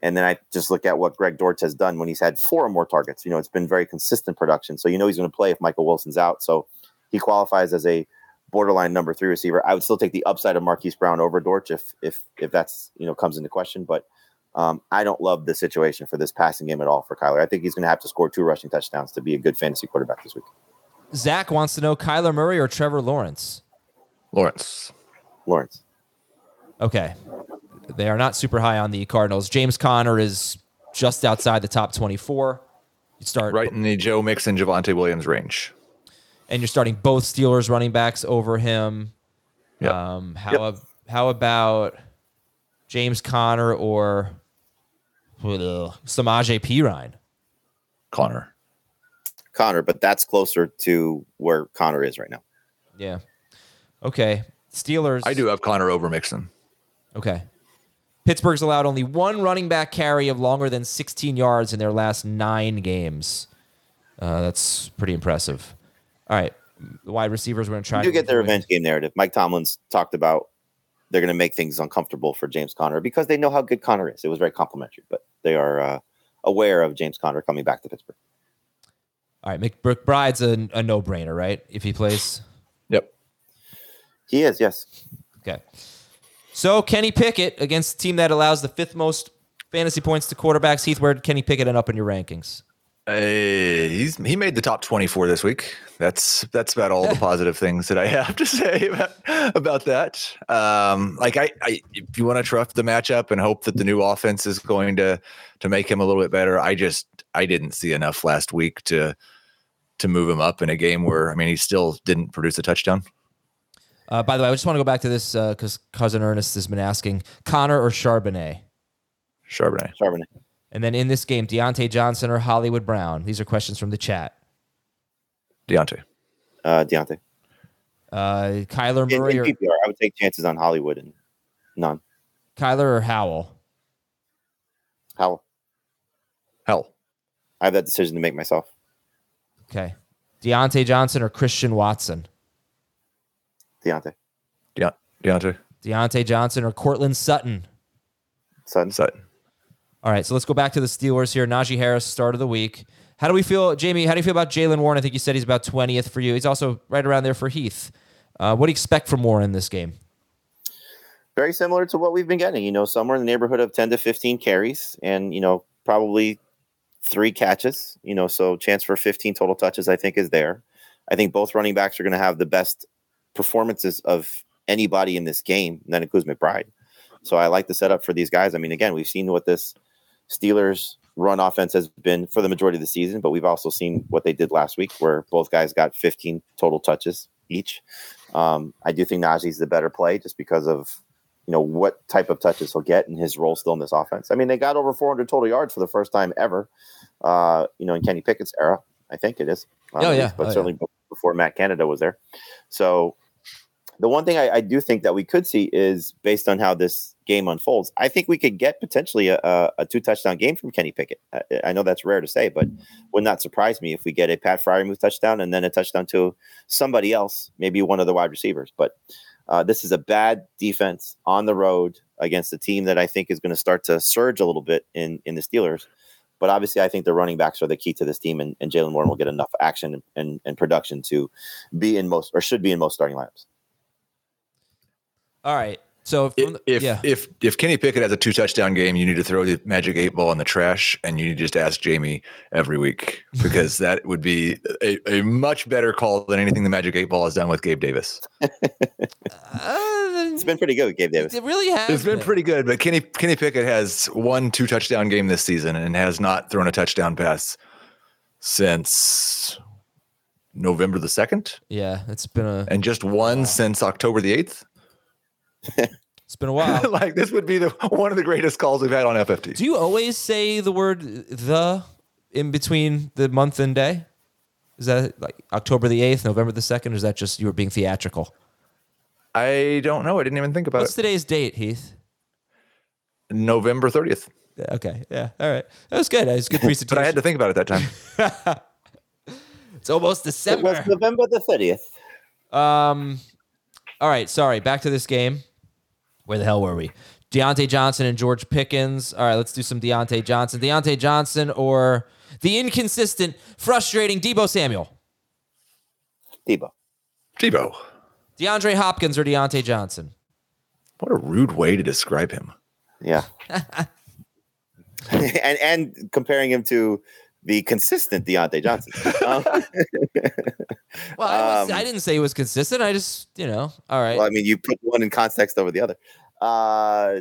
S3: And then I just look at what Greg Dortch has done when he's had four or more targets. You know, it's been very consistent production. So you know he's going to play if Michael Wilson's out. So he qualifies as a borderline number three receiver. I would still take the upside of Marquise Brown over Dortch if if if that's you know comes into question. But um, I don't love the situation for this passing game at all for Kyler. I think he's going to have to score two rushing touchdowns to be a good fantasy quarterback this week.
S1: Zach wants to know Kyler Murray or Trevor Lawrence.
S2: Lawrence.
S3: Lawrence.
S1: Okay. They are not super high on the Cardinals. James Conner is just outside the top 24. You start
S2: Right in the Joe Mixon, Javonte Williams range.
S1: and you're starting both Steelers running backs over him.
S2: Yep.
S1: Um, how ab- how about James Conner or uh, Samaje Perine?
S2: Conner.
S3: Conner, but that's closer to where Conner is right now.
S1: Yeah. Okay. Steelers.
S2: I do have Conner over Mixon.
S1: Okay. Pittsburgh's allowed only one running back carry of longer than 16 yards in their last nine games. Uh, that's pretty impressive. All right. The wide receivers we're going to try.
S3: You
S1: to
S3: get the
S1: avoid-
S3: revenge game narrative. Mike Tomlin's talked about they're going to make things uncomfortable for James Conner because they know how good Conner is. It was very complimentary, but they are uh, aware of James Conner coming back to Pittsburgh.
S1: All right. McBride's a, a no brainer, right? If he plays.
S2: Yep.
S3: He is, yes.
S1: Okay. So Kenny Pickett against a team that allows the fifth most fantasy points to quarterbacks. Heath, where did Kenny Pickett end up in your rankings?
S2: Uh, he's he made the top 24 this week. That's that's about all the positive things that I have to say about, about that. Um, like I, I if you want to trust the matchup and hope that the new offense is going to to make him a little bit better, I just I didn't see enough last week to to move him up in a game where I mean he still didn't produce a touchdown.
S1: Uh, by the way, I just want to go back to this because cousin Ernest has been asking Conner or Charbonnet.
S2: Charbonnet.
S3: Charbonnet.
S1: And then in this game, Diontae Johnson or Hollywood Brown. These are questions from the chat.
S2: Diontae.
S3: Uh, Diontae.
S1: Uh, Kyler Murray
S3: in
S1: or
S3: PPR, I would take chances on Hollywood and none.
S1: Kyler or Howell.
S3: How
S2: Hell.
S3: I have that decision to make myself.
S1: Okay. Diontae Johnson or Christian Watson.
S3: Diontae.
S2: De- Diontae.
S1: Diontae Johnson or Courtland Sutton.
S3: Sutton.
S2: Sutton.
S1: All right, so let's go back to the Steelers here. Najee Harris, start of the week. How do we feel, Jamey? How do you feel about Jaylen Warren? I think you said he's about twentieth for you. He's also right around there for Heath. Uh, what do you expect from Warren in this game?
S3: Very similar to what we've been getting, you know, somewhere in the neighborhood of 10 to 15 carries and, you know, probably three catches, you know, so chance for 15 total touches, I think, is there. I think both running backs are going to have the best performances of anybody in this game, and that includes McBride. So I like the setup for these guys. I mean, again, we've seen what this Steelers run offense has been for the majority of the season, but we've also seen what they did last week, where both guys got 15 total touches each. Um, I do think Najee's the better play just because of you know what type of touches he'll get and his role still in this offense. I mean, they got over 400 total yards for the first time ever. Uh, you know, in Kenny Pickett's era, I think it is.
S1: Um, oh yeah,
S3: but
S1: oh,
S3: certainly yeah. Before Matt Canada was there. So the one thing I, I, do think that we could see is based on how this game unfolds, I think we could get potentially a, a, a two touchdown game from Kenny Pickett. I, I, know that's rare to say, but would not surprise me if we get a Pat Freiermuth touchdown and then a touchdown to somebody else, maybe one of the wide receivers. But uh, this is a bad defense on the road against a team that I think is going to start to surge a little bit in in the Steelers. But obviously, I think the running backs are the key to this team, and, and Jaylen Warren will get enough action and, and production to be in most or should be in most starting lineups.
S1: All right. So
S2: if if, yeah. if if Kenny Pickett has a two touchdown game, you need to throw the magic eight ball in the trash, and you need to just ask Jamey every week because that would be a, a much better call than anything the magic eight ball has done with Gabe Davis. uh,
S3: it's been pretty good with Gabe Davis.
S1: It really has.
S2: It's been, been pretty good, but Kenny Kenny Pickett has one two touchdown game this season and has not thrown a touchdown pass since November the second.
S1: Yeah, it's been a
S2: and just one wow. since October the eighth
S1: it's been a while.
S2: like this would be the one of the greatest calls we've had on FFT.
S1: Do you always say the word the in between the month and day? Is that like October the eighth, November the second, or is that just you were being theatrical?
S2: I don't know. I didn't even think about
S1: What's
S2: it.
S1: What's today's date, Heath?
S2: November thirtieth.
S1: Okay. Yeah. All right. That was good. That was good presentation.
S2: but I had to think about it that time.
S1: it's almost December.
S3: It was November the thirtieth.
S1: Um. All right. Sorry. Back to this game. Where the hell were we? Diontae Johnson and George Pickens. All right, let's do some Diontae Johnson. Diontae Johnson or the inconsistent, frustrating Debo Samuel?
S3: Debo.
S2: Debo.
S1: DeAndre Hopkins or Diontae Johnson?
S2: What a rude way to describe him.
S3: Yeah. and and comparing him to the consistent Diontae Johnson. Um,
S1: well, I, was, um, I, didn't say he was consistent. I just, you know, all right.
S3: Well, I mean, you put one in context over the other. Uh,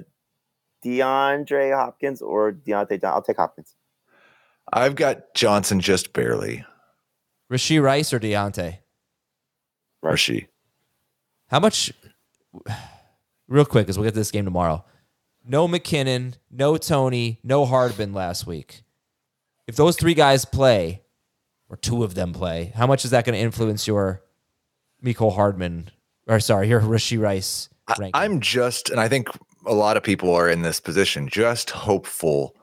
S3: DeAndre Hopkins or Diontae I'll take Hopkins.
S2: I've got Johnson just barely.
S1: Rashee Rice or Diontae?
S2: Rashee.
S1: How much? Real quick, because we'll get to this game tomorrow. No McKinnon, no Toney, no Hardman last week if those three guys play, or two of them play, how much is that going to influence your Mecole Hardman, or sorry, your Rashee Rice ranking?
S2: I'm just, and I think a lot of people are in this position, just hopeful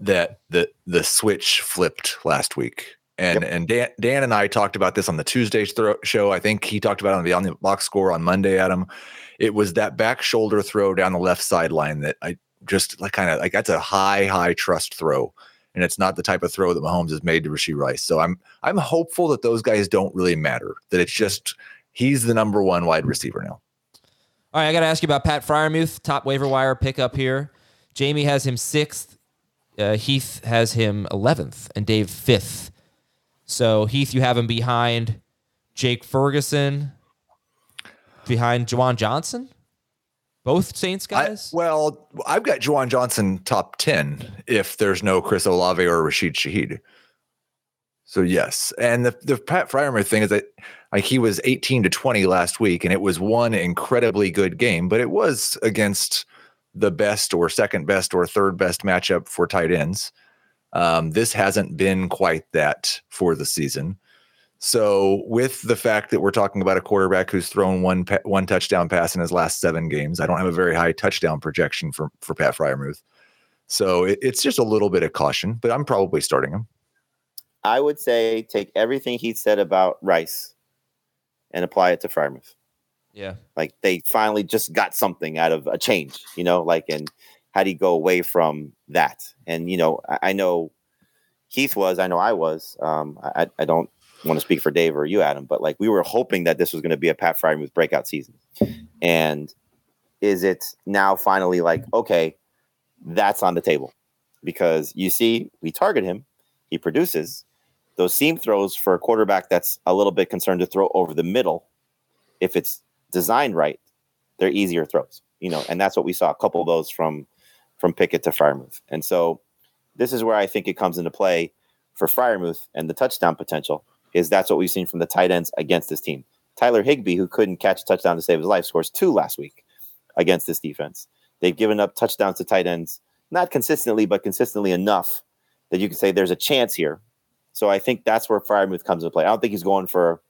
S2: that the the switch flipped last week. And yep. and Dan, Dan and I talked about this on the Tuesday throw, show. I think he talked about it on the on the box score on Monday. Adam, it was that back shoulder throw down the left sideline that I just like kind of like that's a high high trust throw and it's not the type of throw that Mahomes has made to Rashee Rice. So I'm I'm hopeful that those guys don't really matter. That it's just he's the number one wide receiver now.
S1: All right, I got to ask you about Pat Freiermuth, top waiver wire pickup here. Jamey has him sixth, uh, Heath has him eleventh, and Dave fifth. So Heath, you have him behind Jake Ferguson, behind Juwan Johnson. Both Saints guys?
S2: I, well, I've got Juwan Johnson top 10 if there's no Chris Olave or Rashid Shaheed. So yes. And the, the Pat Freiermuth thing is that like he was 18 to 20 last week and it was one incredibly good game, but it was against the best or second best or third best matchup for tight ends. Um, this hasn't been quite that for the season. So, with the fact that we're talking about a quarterback who's thrown one one touchdown pass in his last seven games, I don't have a very high touchdown projection for for Pat Freiermuth. So it, it's just a little bit of caution, but I'm probably starting him.
S3: I would say take everything he said about Rice and apply it to Freiermuth.
S1: Yeah,
S3: like they finally just got something out of a change, you know. Like, and how do you go away from that? And you know, I, I know Heath was, I know I was. Um, I, I don't want to speak for Dave or you, Adam, but like we were hoping that this was going to be a Pat Freiermuth breakout season. And is it now finally like, okay, that's on the table? Because you see, we target him, he produces those seam throws for a quarterback that's a little bit concerned to throw over the middle. If it's designed right, they're easier throws, you know, and that's what we saw a couple of those from from Pickett to Freiermuth. And so this is where I think it comes into play for Freiermuth and the touchdown potential is that's what we've seen from the tight ends against this team. Tyler Higbee, who couldn't catch a touchdown to save his life, scores two last week against this defense. They've given up touchdowns to tight ends, not consistently, but consistently enough that you can say there's a chance here. So I think that's where Freiermuth comes into play. I don't think he's going for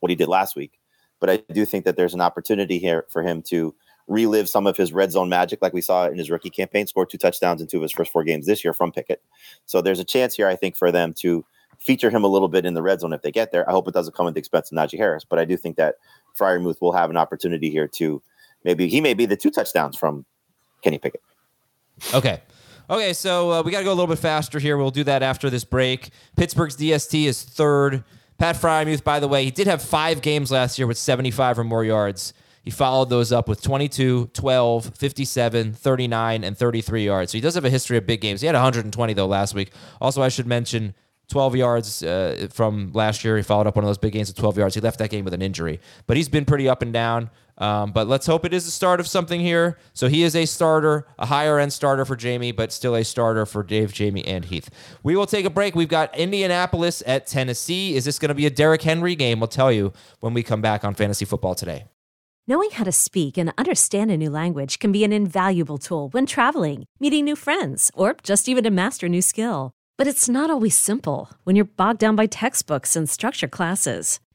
S3: what he did last week, but I do think that there's an opportunity here for him to relive some of his red zone magic, like we saw in his rookie campaign, scored two touchdowns in two of his first four games this year from Pickett. So there's a chance here, I think, for them to feature him a little bit in the red zone if they get there. I hope it doesn't come at the expense of Najee Harris, but I do think that Freiermuth will have an opportunity here to maybe he may be the two touchdowns from Kenny Pickett.
S1: Okay. Okay, so uh, we got to go a little bit faster here. We'll do that after this break. Pittsburgh's DST is third. Pat Freiermuth, by the way, he did have five games last year with 75 or more yards. He followed those up with 22, 12, 57, 39, and 33 yards. So he does have a history of big games. He had 120, though, last week. Also, I should mention 12 yards uh, from last year. He followed up one of those big games with 12 yards. He left that game with an injury, but he's been pretty up and down. Um, but let's hope it is the start of something here. So he is a starter, a higher end starter for Jamey, but still a starter for Dave, Jamey, and Heath. We will take a break. We've got Indianapolis at Tennessee. Is this going to be a Derrick Henry game? We'll tell you when we come back on Fantasy Football today.
S6: Knowing how to speak and understand a new language can be an invaluable tool when traveling, meeting new friends, or just even to master a new skill. But it's not always simple when you're bogged down by textbooks and structured classes.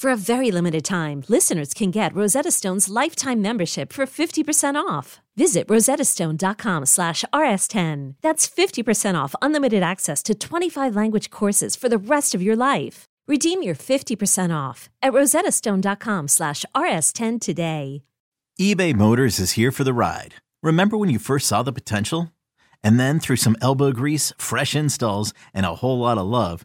S6: For a very limited time, listeners can get Rosetta Stone's lifetime membership for 50% off. Visit rosettastone.com slash rs10. That's 50% off unlimited access to 25 language courses for the rest of your life. Redeem your 50% off at rosettastone.com slash rs10 today.
S4: eBay Motors is here for the ride. Remember when you first saw the potential? And then through some elbow grease, fresh installs, and a whole lot of love,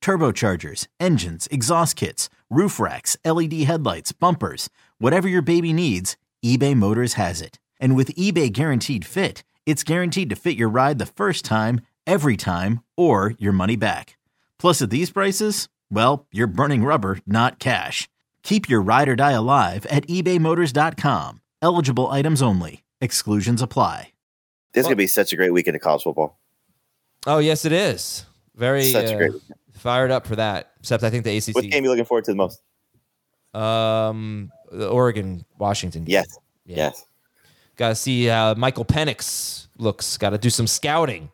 S4: turbochargers, engines, exhaust kits, roof racks, LED headlights, bumpers, whatever your baby needs, eBay Motors has it. And with eBay Guaranteed Fit, it's guaranteed to fit your ride the first time, every time, or your money back. Plus, at these prices, well, you're burning rubber, not cash. Keep your ride or die alive at ebaymotors.com. Eligible items only. Exclusions apply.
S3: This is going to be such a great weekend of college football.
S1: Oh, yes, it is. Very
S3: Such a
S1: uh,
S3: great weekend.
S1: Fired up for that. Except I think the ACC.
S3: What game are you looking forward to the most?
S1: Um, the Oregon Washington. game.
S3: Yes.
S1: Yeah.
S3: Yes.
S1: Got to see how Michael Penix looks. Got to do some scouting.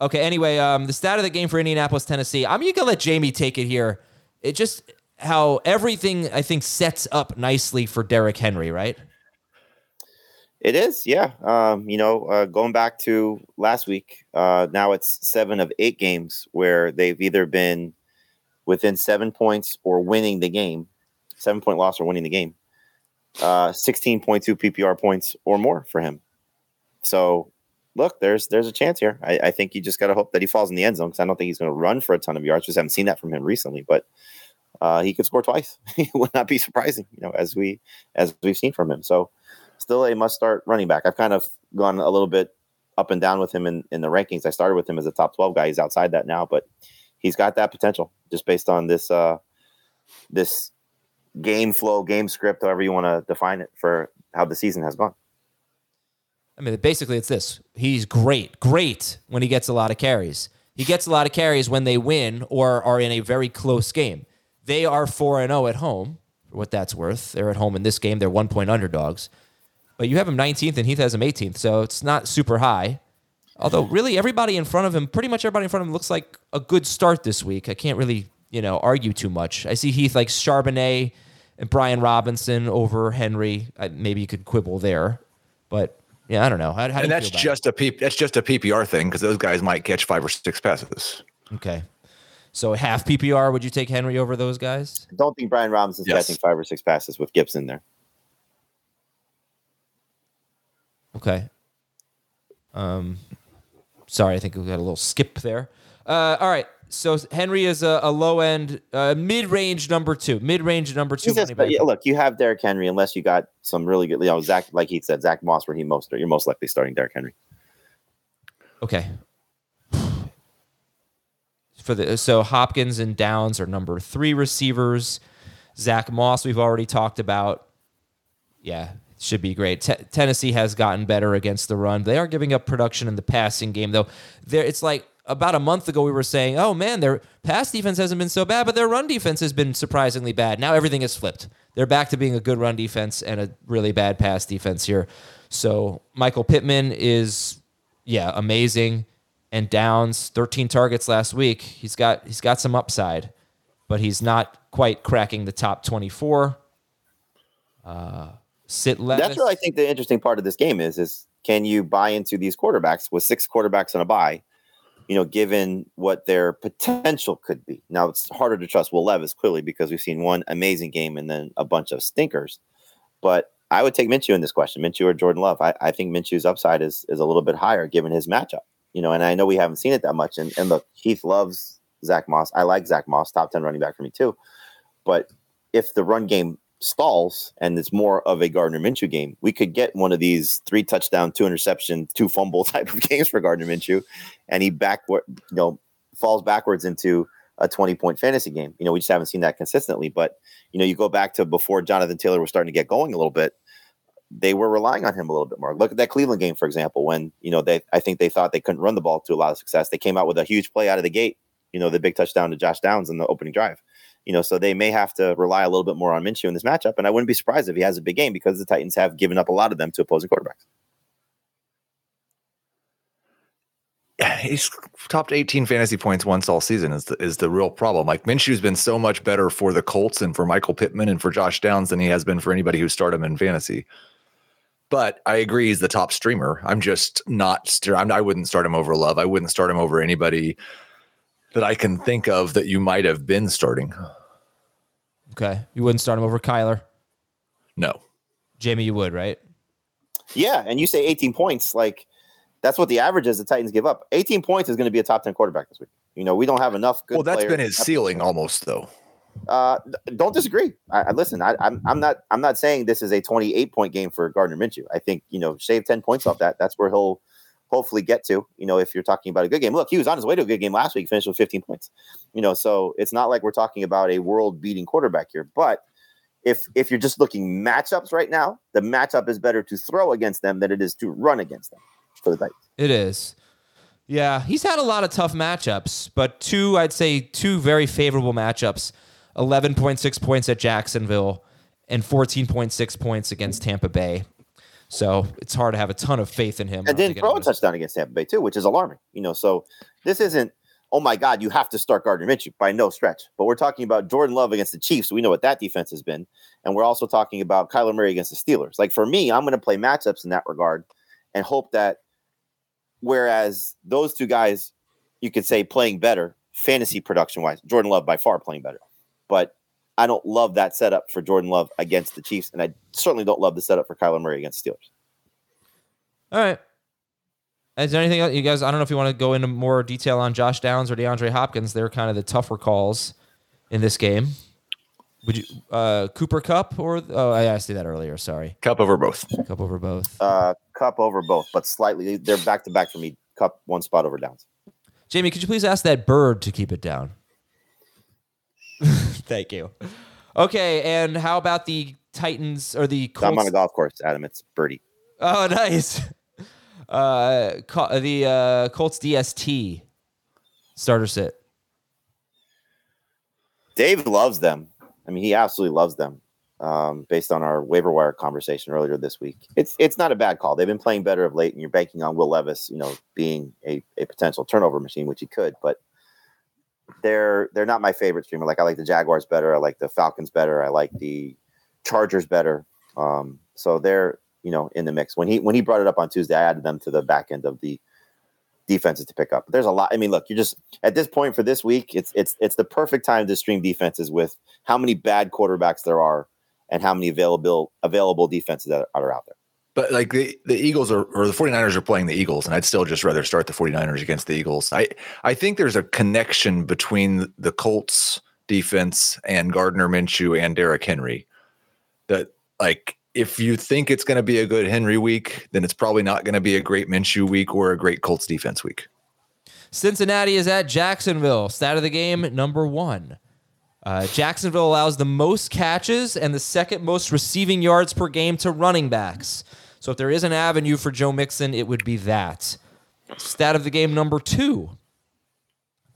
S1: Okay. Anyway, um, the stat of the game for Indianapolis, Tennessee. I'm gonna let Jamey take it here. It just how everything I think sets up nicely for Derrick Henry, right?
S3: It is, yeah. Um, you know, uh, going back to last week, uh, now it's seven of eight games where they've either been within seven points or winning the game, seven point loss or winning the game. Uh, 16.2 PPR points or more for him. So, look, there's there's a chance here. I, I think you just got to hope that he falls in the end zone because I don't think he's going to run for a ton of yards. Just haven't seen that from him recently, but uh, he could score twice. it would not be surprising, you know, as we as we've seen from him. So, still a must start running back. I've kind of gone a little bit up and down with him in, in the rankings. I started with him as a top 12 guy. He's outside that now, but he's got that potential just based on this uh this game flow, game script, however you want to define it for how the season has gone.
S1: I mean, basically, it's this. He's great, great when he gets a lot of carries. He gets a lot of carries when they win or are in a very close game. They are 4 and 0 at home, for what that's worth. They're at home in this game. They're one point underdogs. But you have him 19th and Heath has him 18th, so it's not super high. Although really everybody in front of him, pretty much everybody in front of him looks like a good start this week. I can't really, you know, argue too much. I see Heath like Charbonnet and Brian Robinson over Henry. I, maybe you could quibble there, but yeah, I don't know. How, how do
S2: and
S1: you
S2: that's
S1: feel about
S2: just a P, that's just a PPR thing because those guys might catch five or six passes.
S1: okay. So half PPR, would you take Henry over those guys?
S3: I don't think Brian Robinson's
S2: Yes.
S3: catching five or six passes with Gibson there.
S1: Okay. Um, sorry, I think we got a little skip there. Uh, all right. So Henry is a, a low end, uh, mid range number two, mid range number two.
S3: Just- yeah, look, you have Derrick Henry unless you got some really good, you know, Zack, like he said, Zack Moss, where he most, you're most likely starting Derrick Henry.
S1: Okay. For the so Hopkins and Downs are number three receivers. Zack Moss we've already talked about. Yeah, should be great. Te- Tennessee has gotten better against the run. They are giving up production in the passing game though. There, it's like about a month ago we were saying, "Oh man, their pass defense hasn't been so bad, but their run defense has been surprisingly bad." Now everything is flipped. They're back to being a good run defense and a really bad pass defense here. So Michael Pittman is yeah, amazing. And Downs, 13 targets last week. He's got he's got some upside, but he's not quite cracking the top 24. Uh, Sit Levis.
S3: That's where I think the interesting part of this game is: is can you bye into these quarterbacks with six quarterbacks on a buy? You know, given what their potential could be. Now it's harder to trust Will Levis clearly because we've seen one amazing game and then a bunch of stinkers. But I would take Minshew in this question, Minshew or Jordan Love. I, I think Minshew's upside is is a little bit higher given his matchup. You know, and I know we haven't seen it that much. And, and look, Heath loves Zack Moss. I like Zack Moss, top ten running back for me too. But if the run game stalls and it's more of a Gardner Minshew game, we could get one of these three touchdown, two interception, two fumble type of games for Gardner Minshew, and he backward, you know, falls backwards into a 20 point fantasy game. You know, we just haven't seen that consistently. But, you know, you go back to before Jonathan Taylor was starting to get going a little bit, they were relying on him a little bit more. Look at that Cleveland game, for example, when, you know, they, I think they thought they couldn't run the ball to a lot of success. They came out with a huge play out of the gate, you know, the big touchdown to Josh Downs in the opening drive. You know, so they may have to rely a little bit more on Minshew in this matchup. And I wouldn't be surprised if he has a big game because the Titans have given up a lot of them to opposing quarterbacks.
S2: he's topped 18 fantasy points once all season is the, is the real problem. Like Minshew's been so much better for the Colts and for Michael Pittman and for Josh Downs than he has been for anybody who started him in fantasy. But I agree he's the top streamer. I'm just not. I'm, I wouldn't start him over Love. I wouldn't start him over anybody that I can think of that you might have been starting.
S1: Okay. You wouldn't start him over Kyler.
S2: No.
S1: Jamey, you would, right?
S3: Yeah, and you say 18 points, like that's what the average is the Titans give up. 18 points is going to be a top 10 quarterback this week. You know, we don't have enough good
S2: well, that's
S3: players.
S2: been his ceiling almost though.
S3: Uh, don't disagree. I, I listen. I, I'm I'm not I'm not saying this is a 28 point game for Gardner Minshew. I think you know shave 10 points off that. That's where he'll hopefully get to. You know, if you're talking about a good game. Look, he was on his way to a good game last week. Finished with 15 points. You know, so it's not like we're talking about a world beating quarterback here. But if if you're just looking matchups right now, the matchup is better to throw against them than it is to run against them for the Titans.
S1: It is. Yeah, he's had a lot of tough matchups, but two, I'd say, two very favorable matchups 11.6 points at Jacksonville and 14.6 points against Tampa Bay. So it's hard to have a ton of faith in him.
S3: And then throw a touchdown against Tampa Bay too, which is alarming. You know, so this isn't oh my god, you have to start Gardner Minshew by no stretch. But we're talking about Jordan Love against the Chiefs. We know what that defense has been, and we're also talking about Kyler Murray against the Steelers. Like for me, I'm going to play matchups in that regard and hope that whereas those two guys, you could say playing better fantasy production wise, Jordan Love by far playing better, but. I don't love that setup for Jordan Love against the Chiefs, and I certainly don't love the setup for Kyler Murray against Steelers.
S1: All right. Is there anything else you guys? I don't know if you want to go into more detail on Josh Downs or DeAndre Hopkins. They're kind of the tougher calls in this game. Would you uh, Cooper Kupp or oh I asked you that earlier. Sorry,
S2: Kupp over both.
S1: Kupp over both.
S3: Uh, Kupp over both, but slightly. They're back to back for me. Cup one spot over Downs.
S1: Jamey, could you please ask that bird to keep it down? Thank you. Okay, and how about the Titans or the Colts?
S3: I'm on a golf course, Adam. It's birdie.
S1: Oh, nice. Uh, the uh, Colts DST starter sit.
S3: Dave loves them. I mean, he absolutely loves them. um, based on our waiver wire conversation earlier this week. It's it's not a bad call. They've been playing better of late, and you're banking on Will Levis, you know, being a, a potential turnover machine, which he could, but they're they're not my favorite streamer. Like I like the Jaguars better, I like the Falcons better, I like the Chargers better. Um, so they're you know in the mix. When he when he brought it up on Tuesday, I added them to the back end of the defenses to pick up. But there's a lot. I mean, look, you're just at this point for this week, it's it's it's the perfect time to stream defenses with how many bad quarterbacks there are and how many available available defenses that are out there.
S2: But like the, the Eagles are or the 49ers are playing the Eagles, and I'd still just rather start the 49ers against the Eagles. I I think there's a connection between the Colts defense and Gardner Minshew and Derrick Henry. That like if you think it's going to be a good Henry week, then it's probably not going to be a great Minshew week or a great Colts defense week.
S1: Cincinnati is at Jacksonville. Stat of the game number one. Uh, Jacksonville allows the most catches and the second most receiving yards per game to running backs. So if there is an avenue for Joe Mixon, it would be that. Stat of the game number two.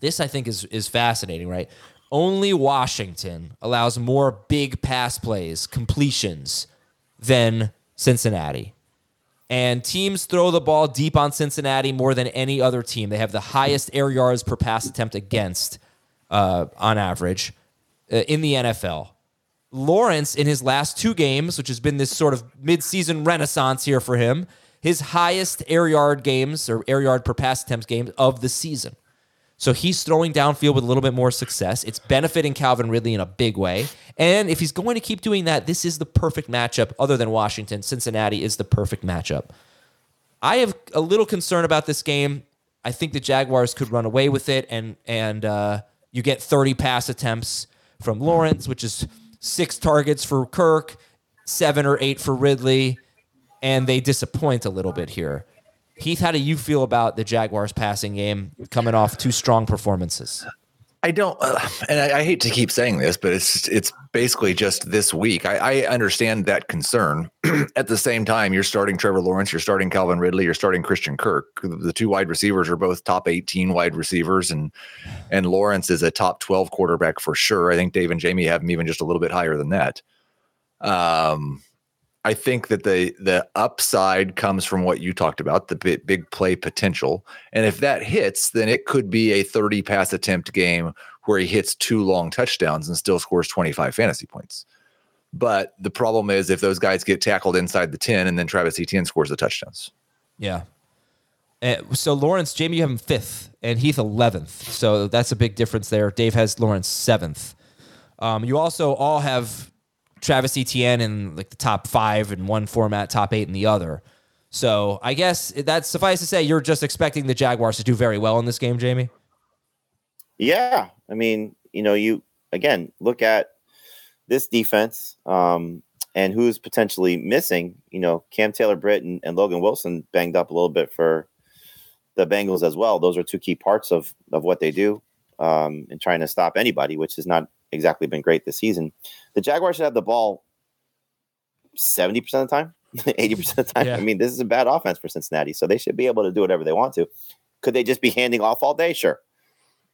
S1: This I think is is fascinating, right? Only Washington allows more big pass plays, completions than Cincinnati. And teams throw the ball deep on Cincinnati more than any other team. They have the highest air yards per pass attempt against uh, on average uh, in the NFL. Lawrence, in his last two games, which has been this sort of midseason renaissance here for him, his highest air yard games or air yard per pass attempts games of the season. So he's throwing downfield with a little bit more success. It's benefiting Calvin Ridley in a big way. And if he's going to keep doing that, this is the perfect matchup other than Washington. Cincinnati is the perfect matchup. I have a little concern about this game. I think the Jaguars could run away with it and and uh, you get 30 pass attempts from Lawrence, which is six targets for Kirk, seven or eight for Ridley, and they disappoint a little bit here. Heath, how do you feel about the Jaguars passing game coming off two strong performances?
S2: I don't, uh, and I, I, hate to keep saying this, but it's it's basically just this week. I, I understand that concern. At the same time, you're starting Trevor Lawrence, you're starting Calvin Ridley, you're starting Christian Kirk. The two wide receivers are both top 18 wide receivers, and and Lawrence is a top 12 quarterback for sure. I think Dave and Jamey have him even just a little bit higher than that. Um, I think that the the upside comes from what you talked about, the big, big play potential. And if that hits, then it could be a 30 pass attempt game where he hits two long touchdowns and still scores 25 fantasy points. But the problem is if those guys get tackled inside the 10 and then Travis Etienne scores the touchdowns.
S1: Yeah. Uh, so Lawrence, Jamey, you have him fifth and Heath 11th. So that's a big difference there. Dave has Lawrence seventh. Um, you also all have Travis Etienne in like the top five in one format, top eight in the other. So I guess that's suffice to say, you're just expecting the Jaguars to do very well in this game, Jamey.
S3: Yeah, I mean, you know, you again look at this defense um, and who's potentially missing. You know, Cam Taylor Britt and, and Logan Wilson banged up a little bit for the Bengals as well. Those are two key parts of of what they do um, in trying to stop anybody, which has not exactly been great this season. The Jaguars should have the ball 70% of the time, 80% of the time. Yeah. I mean, this is a bad offense for Cincinnati, so they should be able to do whatever they want to. Could they just be handing off all day? Sure.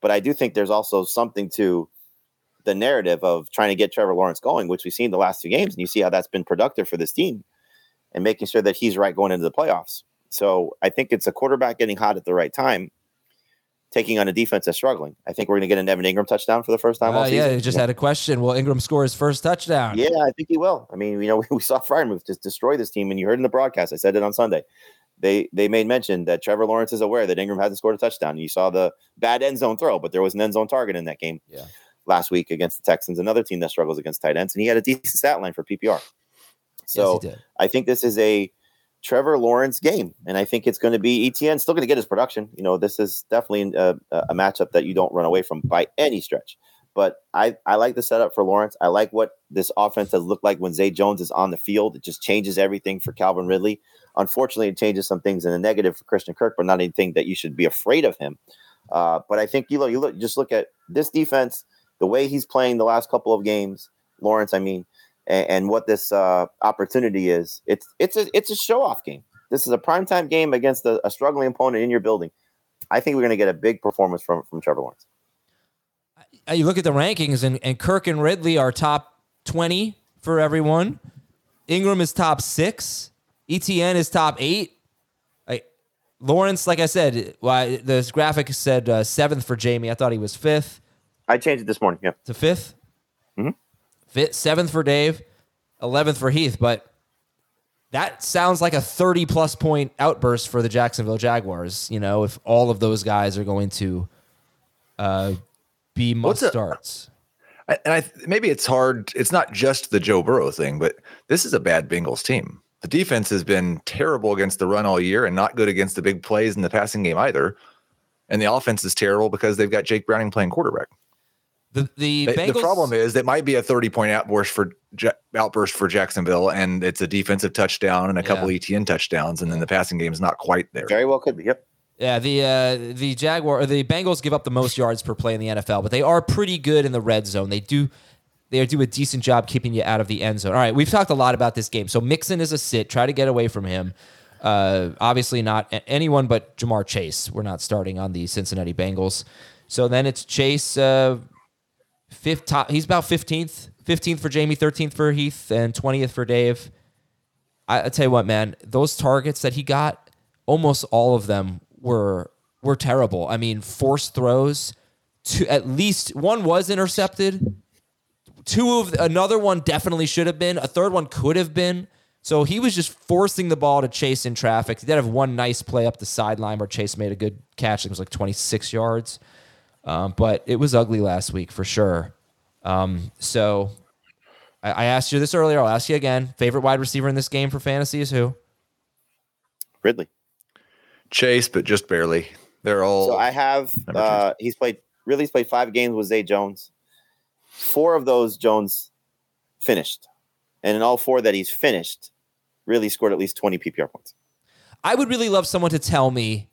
S3: But I do think there's also something to the narrative of trying to get Trevor Lawrence going, which we've seen the last two games, and you see how that's been productive for this team and making sure that he's right going into the playoffs. So I think it's a quarterback getting hot at the right time taking on a defense that's struggling. I think we're going to get an Evan Engram touchdown for the first time. Uh,
S1: yeah, he just yeah. had a question. Will Engram score his first touchdown?
S3: Yeah, I think he will. I mean, you know, we saw Freiermuth just destroy this team, and you heard in the broadcast. I said it on Sunday. They they made mention that Trevor Lawrence is aware that Engram hasn't scored a touchdown. You saw the bad end zone throw, but there was an end zone target in that game
S1: yeah.
S3: last week against the Texans, another team that struggles against tight ends, and he had a decent stat line for PPR. So yes, I think this is a Trevor Lawrence game. And I think it's going to be Etienne still going to get his production. You know, this is definitely a, a, matchup that you don't run away from by any stretch. But I, I like the setup for Lawrence. I like what this offense has looked like when Zay Jones is on the field. It just changes everything for Calvin Ridley. Unfortunately, it changes some things in the negative for Christian Kirk, but not anything that you should be afraid of him. Uh, but I think you look, you look, just look at this defense, the way he's playing the last couple of games. Lawrence, I mean, and, and what this uh, opportunity is. It's it's a it's a show off game. This is a primetime game against a, a struggling opponent in your building. I think we're going to get a big performance from from Trevor Lawrence.
S1: You look at the rankings, and, and Kirk and Ridley are top twenty for everyone. Engram is top six. Etienne is top eight. Lawrence, like I said, why this graphic said uh, seventh for Jamey. I thought he was fifth
S3: I changed it this morning. Yeah.
S1: to 5th
S3: Mhm.
S1: Fifth, seventh for Dave, eleventh for Heath. But that sounds like a thirty plus point outburst for the Jacksonville Jaguars. You know, if all of those guys are going to uh, be must
S2: a-
S1: starts.
S2: And I maybe it's hard. It's not just the Joe Burrow thing, but this is a bad Bengals team. The defense has been terrible against the run all year and not good against the big plays in the passing game either. And the offense is terrible because they've got Jake Browning playing quarterback.
S1: The the,
S2: The,
S1: Bengals,
S2: the problem is it might be a 30 point outburst for outburst for Jacksonville, and it's a defensive touchdown and a couple
S1: Yeah.
S2: Etienne touchdowns, and then the passing game is not quite there.
S3: Very well could be. Yep.
S1: Yeah, the uh, the Jaguar or the Bengals give up the most yards per play in the NFL, but they are pretty good in the red zone. They do they do a decent job keeping you out of the end zone. All right, we've talked a lot about this game. So Mixon is a sit. Try to get away from him. Uh, obviously not anyone but Ja'Marr Chase. We're not starting on the Cincinnati Bengals. So then it's Chase. Uh, fifth top. He's about fifteenth. Fifteenth for Jamey. Thirteenth for Heath, and twentieth for Dave. I, I tell you what, man, those targets that he got, almost all of them were were terrible. I mean, forced throws. To at least one was intercepted. Two of another one definitely should have been. A third one could have been. So he was just forcing the ball to Chase in traffic. He did have one nice play up the sideline where Chase made a good catch. It was like 26 yards. Um, but it was ugly last week for sure. Um, so I, I asked you this earlier. I'll ask you again. Favorite wide receiver in this game for fantasy is who?
S3: Ridley.
S2: Chase, but just barely. They're all.
S3: So I have. Uh, he's played. Ridley's played five games with Zay Jones. Four of those Jones finished, and in all four that he's finished, really scored at least twenty PPR points.
S1: I would really love someone to tell me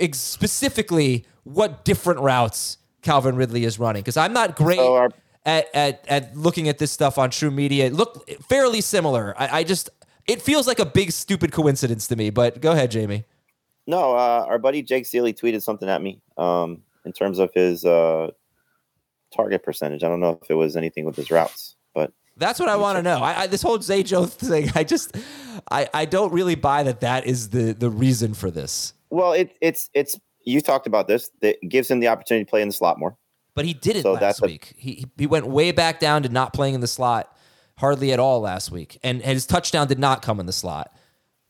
S1: ex- specifically what different routes Calvin Ridley is running because I'm not great
S3: So our-
S1: at, at at looking at this stuff on TruMedia. It looked fairly similar. I, I just it feels like a big stupid coincidence to me. But go ahead, Jamey.
S3: No, uh, our buddy Jake Seeley tweeted something at me um, in terms of his uh, target percentage. I don't know if it was anything with his routes, but
S1: That's what I want to know. I, I, this whole Zay Jones thing, I just I, I don't really buy that that is the the reason for this.
S3: well, it, it's it's you talked about this. That gives him the opportunity to play in the slot more.
S1: But he didn't
S3: So
S1: last
S3: that's a-
S1: week. He he went way back down to not playing in the slot hardly at all last week, and, and his touchdown did not come in the slot.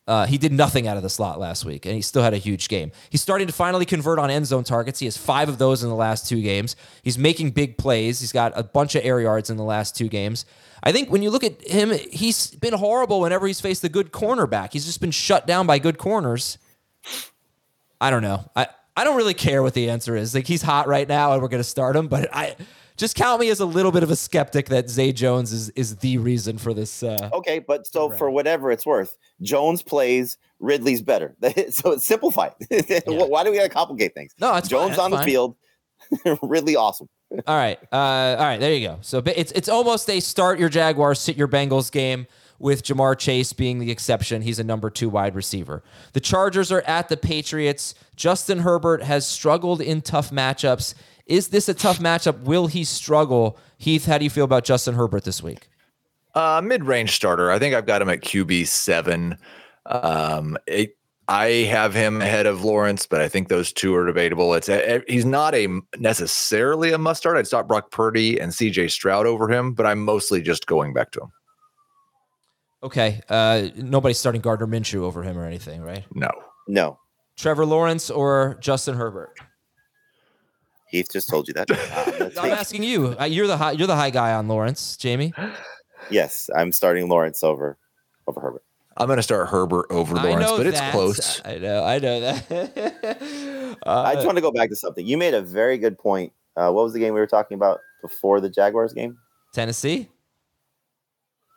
S1: Uh, he did nothing out of the slot last week, and he still had a huge game. He's starting to finally convert on end zone targets. He has five of those in the last two games. He's making big plays. He's got a bunch of air yards in the last two games. I think when you look at him, he's been horrible whenever he's faced a good cornerback. He's just been shut down by good corners. I don't know. I, I don't really care what the answer is. Like he's hot right now and we're going to start him, but I just count me as a little bit of a skeptic that Zay Jones is is the reason for this uh
S3: Okay, but so for whatever it's worth, Jones plays, Ridley's better. so it's simplified. Why do we gotta complicate things?
S1: No, it's
S3: Jones
S1: that's
S3: on the
S1: fine.
S3: field, Ridley awesome.
S1: All right. Uh, all right. There you go. So it's it's almost a start your Jaguars, sit your Bengals game with Ja'Marr Chase being the exception. He's a number two wide receiver. The Chargers are at the Patriots. Justin Herbert has struggled in tough matchups. Is this a tough matchup? Will he struggle? Heath, how do you feel about Justin Herbert this week?
S2: Uh, mid-range starter. I think I've got him at QB seven. Um, it, I have him ahead of Lawrence, but I think those two are debatable. It's a, he's not a necessarily a must start. I'd start Brock Purdy and C.J. Stroud over him, but I'm mostly just going back to him.
S1: Okay. Uh, nobody's starting Gardner Minshew over him or anything, right?
S2: No,
S3: No.
S1: Trevor Lawrence or Justin Herbert?
S3: Heath just told you that. Uh, I'm gonna
S1: I'm
S3: take-
S1: asking you. Uh, You're the high, you're the high guy on Lawrence, Jamey.
S3: yes, I'm starting Lawrence over over Herbert.
S2: I'm going to start Herbert over Lawrence,
S1: know
S2: but it's
S1: that.
S2: close.
S1: I know. I know that. uh,
S3: I just want to go back to something. You made a very good point. Uh, what was the game we were talking about before the Jaguars game?
S1: Tennessee.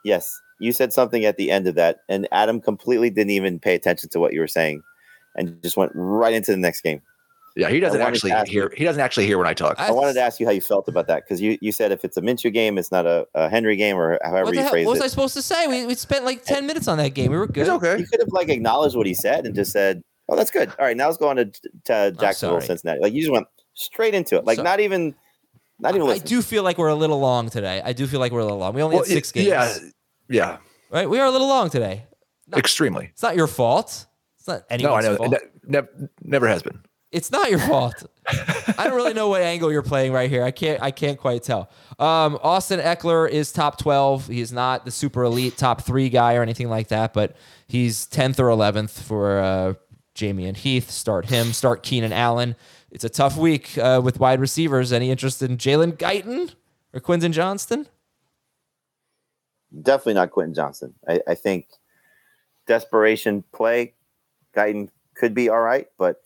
S3: Yes, you said something at the end of that, and Adam completely didn't even pay attention to what you were saying, and just went right into the next game.
S2: Yeah, he doesn't actually
S3: to ask
S2: hear. He doesn't actually hear when I talk.
S1: I-
S3: I wanted to ask you how you felt about that because you, you said if it's a Minshew game, it's not a, a Henry game, or however you
S1: phrase
S3: it.
S1: what was
S3: it.
S1: I supposed to say? We, we spent like ten minutes on that game. We were good.
S2: it's okay.
S3: You could have like acknowledged what he said and just said, "Oh, that's good. All right, now let's go on to, to Jacksonville. Cincinnati." Like you just went straight into it, like
S1: So-
S3: not even Not even
S1: I
S3: listening.
S1: do feel like we're a little long today. I do feel like we're a little long. We only
S2: Well,
S1: had six
S2: it-
S1: games.
S2: Yeah, yeah,
S1: Right? We are a little long today.
S2: extremely.
S1: It's not your fault. It's not any.
S2: No, I know.
S1: fault.
S2: Ne- nev- never has been.
S1: It's not your fault. I don't really know what angle you're playing right here. I can't. I can't quite tell. Um, Austin Ekeler is top twelve. He's not the super elite top three guy or anything like that, but he's tenth or eleventh for uh, Jamey and Heath. Start him. Start Keenan Allen. It's a tough week uh, with wide receivers. Any interest in Jalen Guyton or Quentin Johnston?
S3: Definitely not Quentin Johnston. I, I think desperation play, Guyton could be all right, but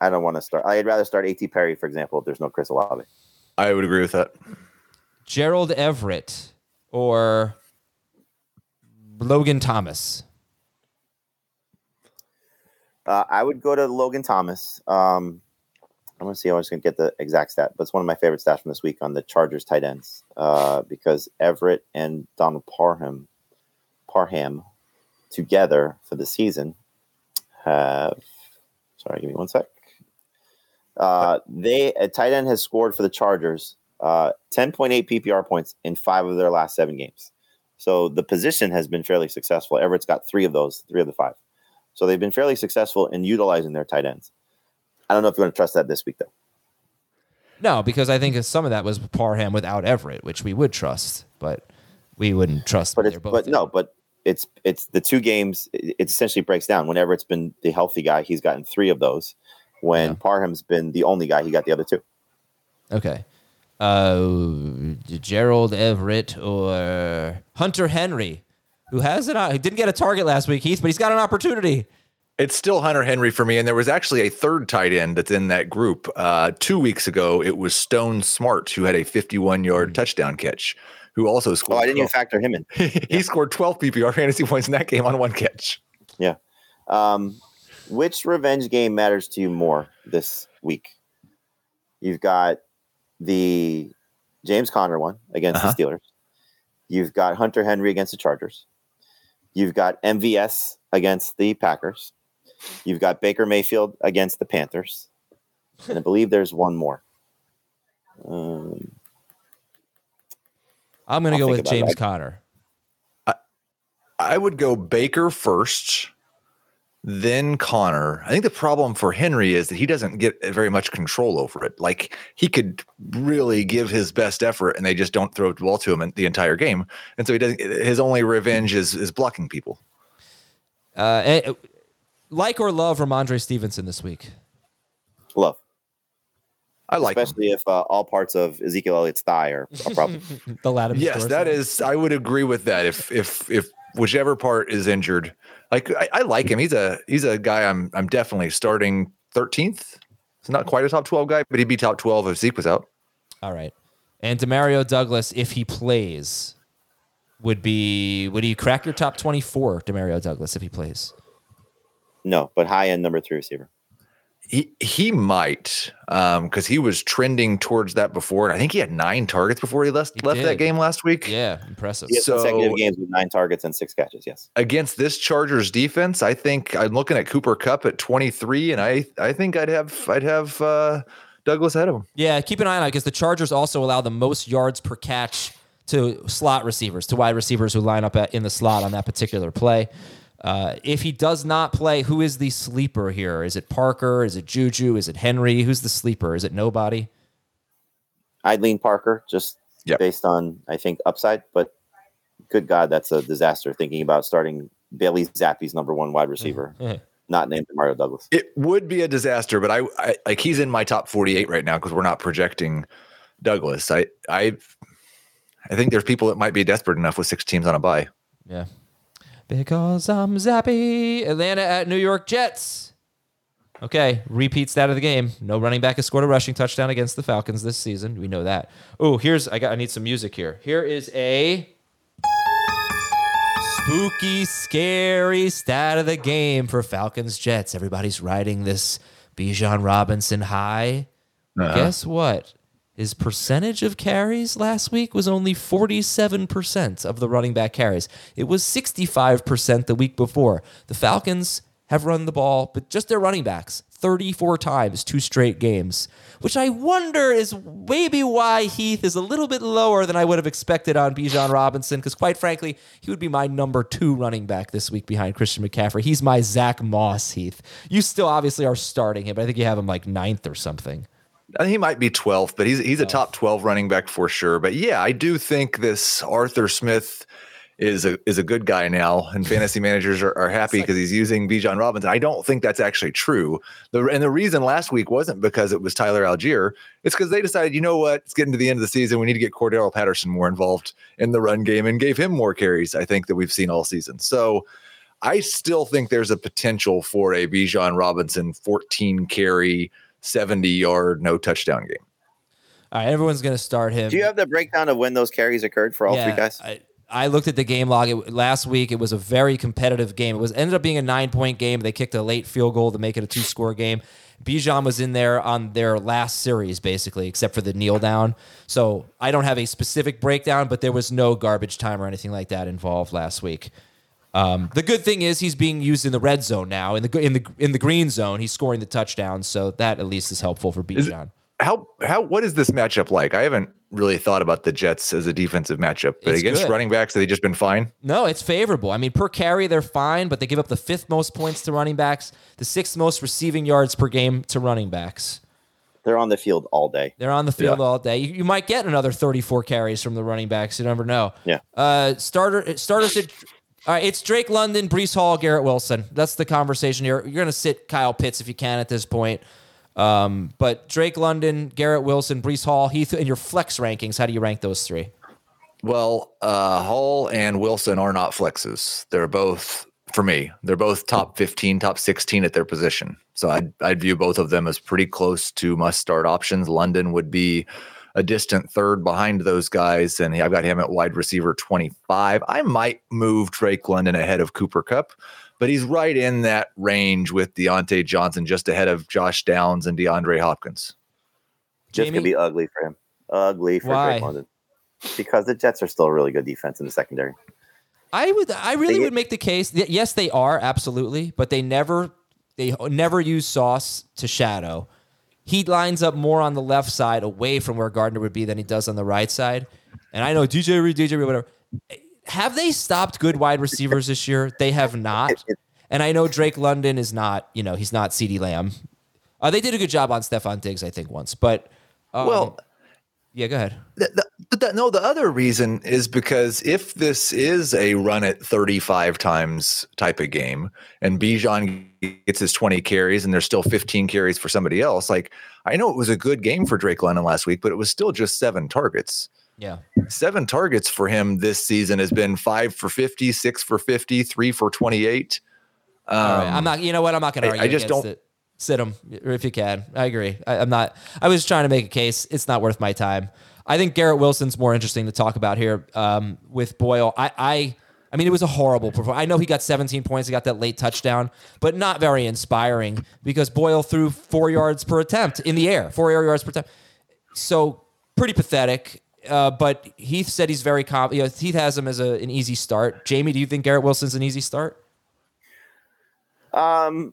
S3: I don't want to start. I'd rather start A.T. Perry, for example, if there's no Chris Olave.
S2: I would agree with that.
S1: Gerald Everett or Logan Thomas?
S3: Uh, I would go to Logan Thomas. Um, I'm going to see. I'm just going to get the exact stat, but it's one of my favorite stats from this week on the Chargers tight ends uh, because Everett and Donald Parham, Parham, together for the season have. Sorry, give me one sec. Uh, they a tight end has scored for the Chargers uh, 10.8 PPR points in five of their last seven games. So the position has been fairly successful. Everett's got three of those, three of the five. So they've been fairly successful in utilizing their tight ends. I don't know if you want to trust that this week, though.
S1: No, because I think some of that was Parham without Everett, which we would trust, but we wouldn't trust.
S3: But it's but no, but it's it's the two games. It it essentially breaks down. Whenever it's been the healthy guy, he's gotten three of those. When
S1: Yeah.
S3: Parham's been the only guy, he got the other two.
S1: Okay. Uh, Gerald Everett or Hunter Henry, who has an he didn't get a target last week, Heath, but he's got an opportunity.
S2: It's still Hunter Henry for me, and there was actually a third tight end that's in that group. Uh, two weeks ago, it was Stone Smartt who had a 51-yard touchdown catch, who also scored. Oh.
S3: I didn't even factor him in.
S2: he scored 12 PPR fantasy points in that game on one catch.
S3: Yeah. Um, which revenge game matters to you more this week? You've got the James Conner one against
S2: Uh-huh.
S3: the Steelers. You've got Hunter Henry against the Chargers. You've got MVS against the Packers. You've got Baker Mayfield against the Panthers. And I believe there's one more. Um,
S1: I'm going to go with James
S3: that.
S1: Conner.
S2: I would go Baker first, then Conner. I think the problem for Henry is that he doesn't get very much control over it. Like he could really give his best effort, and they just don't throw the ball to him in the entire game. And so he doesn't. His only revenge is is blocking people.
S1: Uh, like or love Rhamondre Stevenson this week.
S3: love,
S2: I like him.
S3: especially if uh, all parts of Ezekiel Elliott's thigh are a problem.
S1: The Latin.
S2: Yes, that is. I would agree with that. If if if whichever part is injured, like I, I like him. He's a he's a guy. I'm I'm definitely starting thirteenth. He's not quite a top twelve guy, but he'd be top twelve if Zeke was out.
S1: All right. And Demario Douglas, if he plays, would be would he crack your top 24, Demario Douglas, if he plays?
S3: No, but high end number three receiver.
S2: He he might because he was trending towards that before, and I think he had nine targets before he left
S1: He
S2: left that game last week.
S1: Yeah, impressive.
S3: He has
S2: So-
S3: consecutive games with nine targets and six catches. Yes.
S2: Against this Chargers defense, I think I'm looking at Cooper Kupp at 23, and I I think I'd have I'd have uh, Douglas ahead of him.
S1: Yeah, keep an eye on it because the Chargers also allow the most yards per catch to slot receivers, to wide receivers who line up at, in the slot on that particular play. Uh, if he does not play, who is the sleeper here? Is it Parker? Is it Juju? Is it Henry? Who's the sleeper? Is it nobody?
S3: I'd lean Parker just
S2: Yep.
S3: based on I think upside, but good God, that's a disaster. Thinking about starting Bailey Zappe's number one wide receiver,
S1: Mhm.
S3: not named Mario Douglas.
S2: It would be a disaster, but I, I like he's in my top 48 right now because we're not projecting Douglas. I I I think there's people that might be desperate enough with six teams on a bye.
S1: Yeah. Because I'm zappy. Atlanta at New York Jets. Okay, repeat stat of the game. No running back has scored a rushing touchdown against the Falcons this season. We know that. Oh, here's I got I need some music here. Here is a spooky, scary stat of the game for Falcons Jets. Everybody's riding this Bijan Robinson high. Uh-huh. Guess what? His percentage of carries last week was only 47% of the running back carries. It was 65% the week before. The Falcons have run the ball, but just their running backs, 34 times, two straight games, which I wonder is maybe why Heath is a little bit lower than I would have expected on Bijan Robinson. Because quite frankly, he would be my number two running back this week behind Christian McCaffrey. He's my Zack Moss, Heath. You still obviously are starting him, but I think you have him like ninth or something.
S2: He might be 12th, but he's he's a top 12 running back for sure. But yeah, I do think this Arthur Smith is a is a good guy now, and fantasy managers are, are happy because he's using Bijan Robinson. I don't think that's actually true. The and the reason last week wasn't because it was Tyler Allgeier. It's because they decided, you know what, it's getting to the end of the season. We need to get Cordarrelle Patterson more involved in the run game and gave him more carries. I think that we've seen all season. So. I still think there's a potential for a Bijan Robinson 14 carry, 70 yard, no touchdown game.
S1: All right, everyone's going to start him.
S3: Do you have the breakdown of when those carries occurred for all
S1: Yeah,
S3: three guys?
S1: I, I looked at the game log it, last week. It was a very competitive game. It was ended up being a nine point game. They kicked a late field goal to make it a two score game. Bijan was in there on their last series, basically, except for the kneel down. So I don't have a specific breakdown, but there was no garbage time or anything like that involved last week. Um, the good thing is he's being used in the red zone now. In the in the in the green zone, he's scoring the touchdowns, so that at least is helpful for Bijan.
S2: How how what is this matchup like? I haven't really thought about the Jets as a defensive matchup, but
S1: It's
S2: against
S1: good.
S2: running backs, have they just been fine?
S1: No, it's favorable. I mean, per carry, they're fine, but they give up the fifth most points to running backs, the sixth most receiving yards per game to running backs.
S3: They're on the field all day.
S1: They're on the field
S2: Yeah.
S1: all day. You, you might get another 34 carries from the running backs. You never know.
S3: Yeah.
S1: Uh, starter starters. At, all right, it's Drake London, Breece Hall, Garrett Wilson. That's the conversation here. You're going to sit Kyle Pitts if you can at this point. Um, but Drake London, Garrett Wilson, Breece Hall, Heath, and your flex rankings. How do you rank those three?
S2: Well, uh, Hall and Wilson are not flexes. They're both for me. They're both top 15, top 16 at their position. So I'd I'd view both of them as pretty close to must start options. London would be a distant third behind those guys, and I've got him at wide receiver 25. I might move Drake London ahead of Cooper Kupp, but he's right in that range with Diontae Johnson, just ahead of Josh Downs and DeAndre Hopkins.
S3: Just
S1: Jamey?
S3: gonna be ugly for him. Ugly for
S1: Why?
S3: Drake London. Because the Jets are still a really good defense in the secondary.
S1: I would I really
S3: They-
S1: would make the case. that Yes, they are absolutely, but they never they never use Sauce to shadow. He lines up more on the left side, away from where Gardner would be, than he does on the right side. And I know DJ Reed, DJ Reed, whatever. Have they stopped good wide receivers this year? They have not. And I know Drake London is not. You know, he's not CeeDee Lamb. Uh, they did a good job on Stefon Diggs, I think, once. But um,
S2: well,
S1: yeah, go ahead.
S2: The, the, no, the other reason is because if this is a run at 35 times type of game and Bijan gets his 20 carries and there's still 15 carries for somebody else, like I know it was a good game for Drake London last week, but it was still just seven targets.
S1: Yeah.
S2: Seven targets for him this season has been five for 50, six for 50, three for 28. Um,
S1: right. I'm not. You know what? I'm not going to
S2: I-
S1: argue.
S2: I just don't-
S1: It. Sit him if you can. I agree. I, I'm not. I was trying to make a case. It's not worth my time. I think Garrett Wilson's more interesting to talk about here um, with Boyle. I, I. I mean, it was a horrible performance. I know he got 17 points. He got that late touchdown, but not very inspiring because Boyle threw four yards per attempt in the air, four yards per attempt. So pretty pathetic. Uh, but Heath said he's very confident. You know, Heath has him as a, an easy start. Jamey, do you think Garrett Wilson's an easy start?
S3: Um,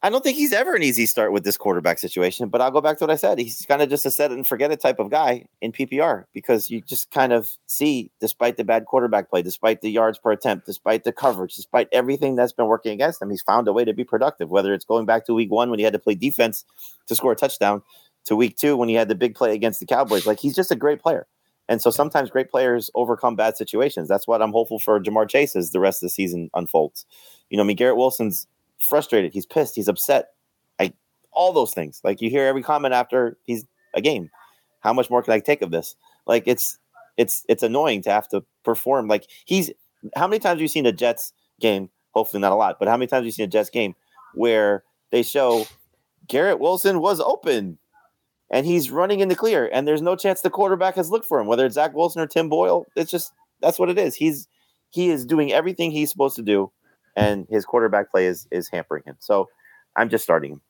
S3: I don't think he's ever an easy start with this quarterback situation, but I'll go back to what I said. He's kind of just a set it and forget it type of guy in PPR because you just kind of see, despite the bad quarterback play, despite the yards per attempt, despite the coverage, despite everything that's been working against him, he's found a way to be productive. Whether it's going back to week one when he had to play defense to score a touchdown, to week two when he had the big play against the Cowboys, like he's just a great player. And so sometimes great players overcome bad situations. That's what I'm hopeful for Ja'Marr Chase as the rest of the season unfolds. You know, I mean, Garrett Wilson's frustrated, he's pissed, he's upset. I all those things. Like you hear every comment after he's a game. How much more can I take of this? Like it's it's it's annoying to have to perform. Like he's how many times have you seen a Jets game? Hopefully not a lot, but how many times have you seen a Jets game where they show Garrett Wilson was open and he's running in the clear, and there's no chance the quarterback has looked for him, whether it's Zach Wilson or Tim Boyle. It's just that's what it is. He's he is doing everything he's supposed to do, and his quarterback play is is hampering him. So I'm just starting him.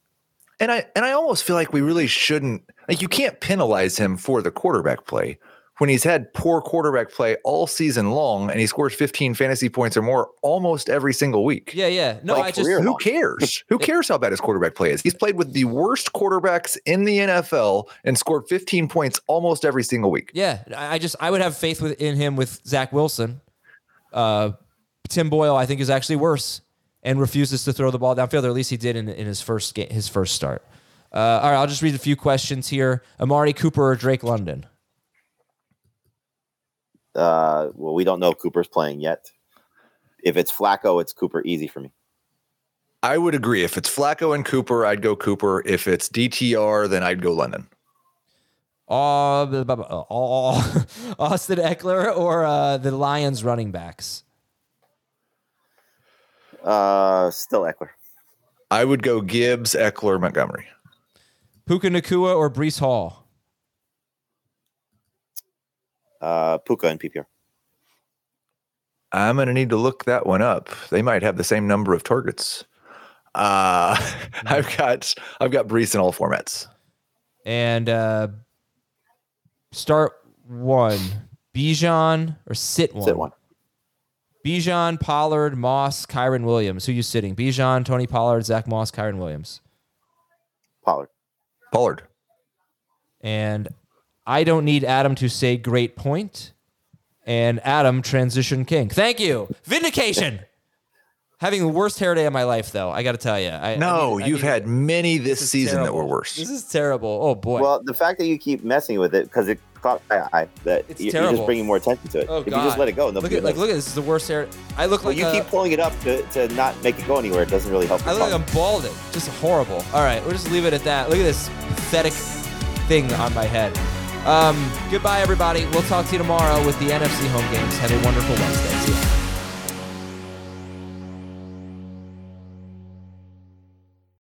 S2: And I and I almost feel like we really shouldn't like you can't penalize him for the quarterback play. when he's had poor quarterback play all season long and he scores 15 fantasy points or more almost every single week.
S1: Yeah, yeah. No,
S3: Like
S1: I just
S2: Who cares? Who cares how bad his quarterback play is? He's played with the worst quarterbacks in the NFL and scored 15 points almost every single week.
S1: Yeah, I I just I would have faith with, in him with Zach Wilson. Uh, Tim Boyle, I think, is actually worse and refuses to throw the ball downfield. Or at least he did in, in his first game, his first start. Uh, all right, I'll just read a few questions here. Amari Cooper or Drake London?
S3: Uh, well, we don't know if Cooper's playing yet. If it's Flacco, it's Cooper easy for me.
S2: I would agree. If it's Flacco and Cooper, I'd go Cooper. If it's DTR, then I'd go London.
S1: Uh, blah, blah, blah, uh, all- Austin Ekeler or uh, the Lions running backs?
S3: Uh, still Ekeler.
S2: I would go Gibbs, Ekeler, Montgomery.
S1: Puka Nacua or Breece Hall?
S3: Uh, Puka and PPR.
S2: I'm going to need to look that one up. They might have the same number of targets. Uh, I've got I've got Breece in all formats.
S1: And uh, start one. Bijan or sit one?
S3: Sit one.
S1: Bijan, Pollard, Moss, Kyren Williams. Who you sitting? Bijan, Tony Pollard, Zack Moss, Kyren Williams.
S3: Pollard.
S2: Pollard.
S1: And I don't need Adam to say great point. And Adam, transition king. Thank you. Vindication. Having the worst hair day of my life, though, I got to tell you. I, I
S2: No,
S1: need- I
S2: you've
S1: need-
S2: had many this,
S1: is
S2: season that were worse.
S1: This is terrible. Oh boy.
S3: Well, the fact that you keep messing with it because it caught my eye, that
S1: It's
S3: you- you're
S1: terrible.
S3: just bringing more attention to it.
S1: oh
S3: if
S1: god.
S3: you just let it go,
S1: look at like look at this. This is the worst hair. I look
S3: Well,
S1: like
S3: you
S1: a-
S3: keep pulling it up to, to not make it go anywhere. It doesn't really help.
S1: I look like. I'm balding. Just horrible. All right, we'll just leave it at that. Look at this pathetic thing on my head. Um, goodbye, everybody. We'll talk to you tomorrow with the NFC home games. Have a wonderful Wednesday. See ya.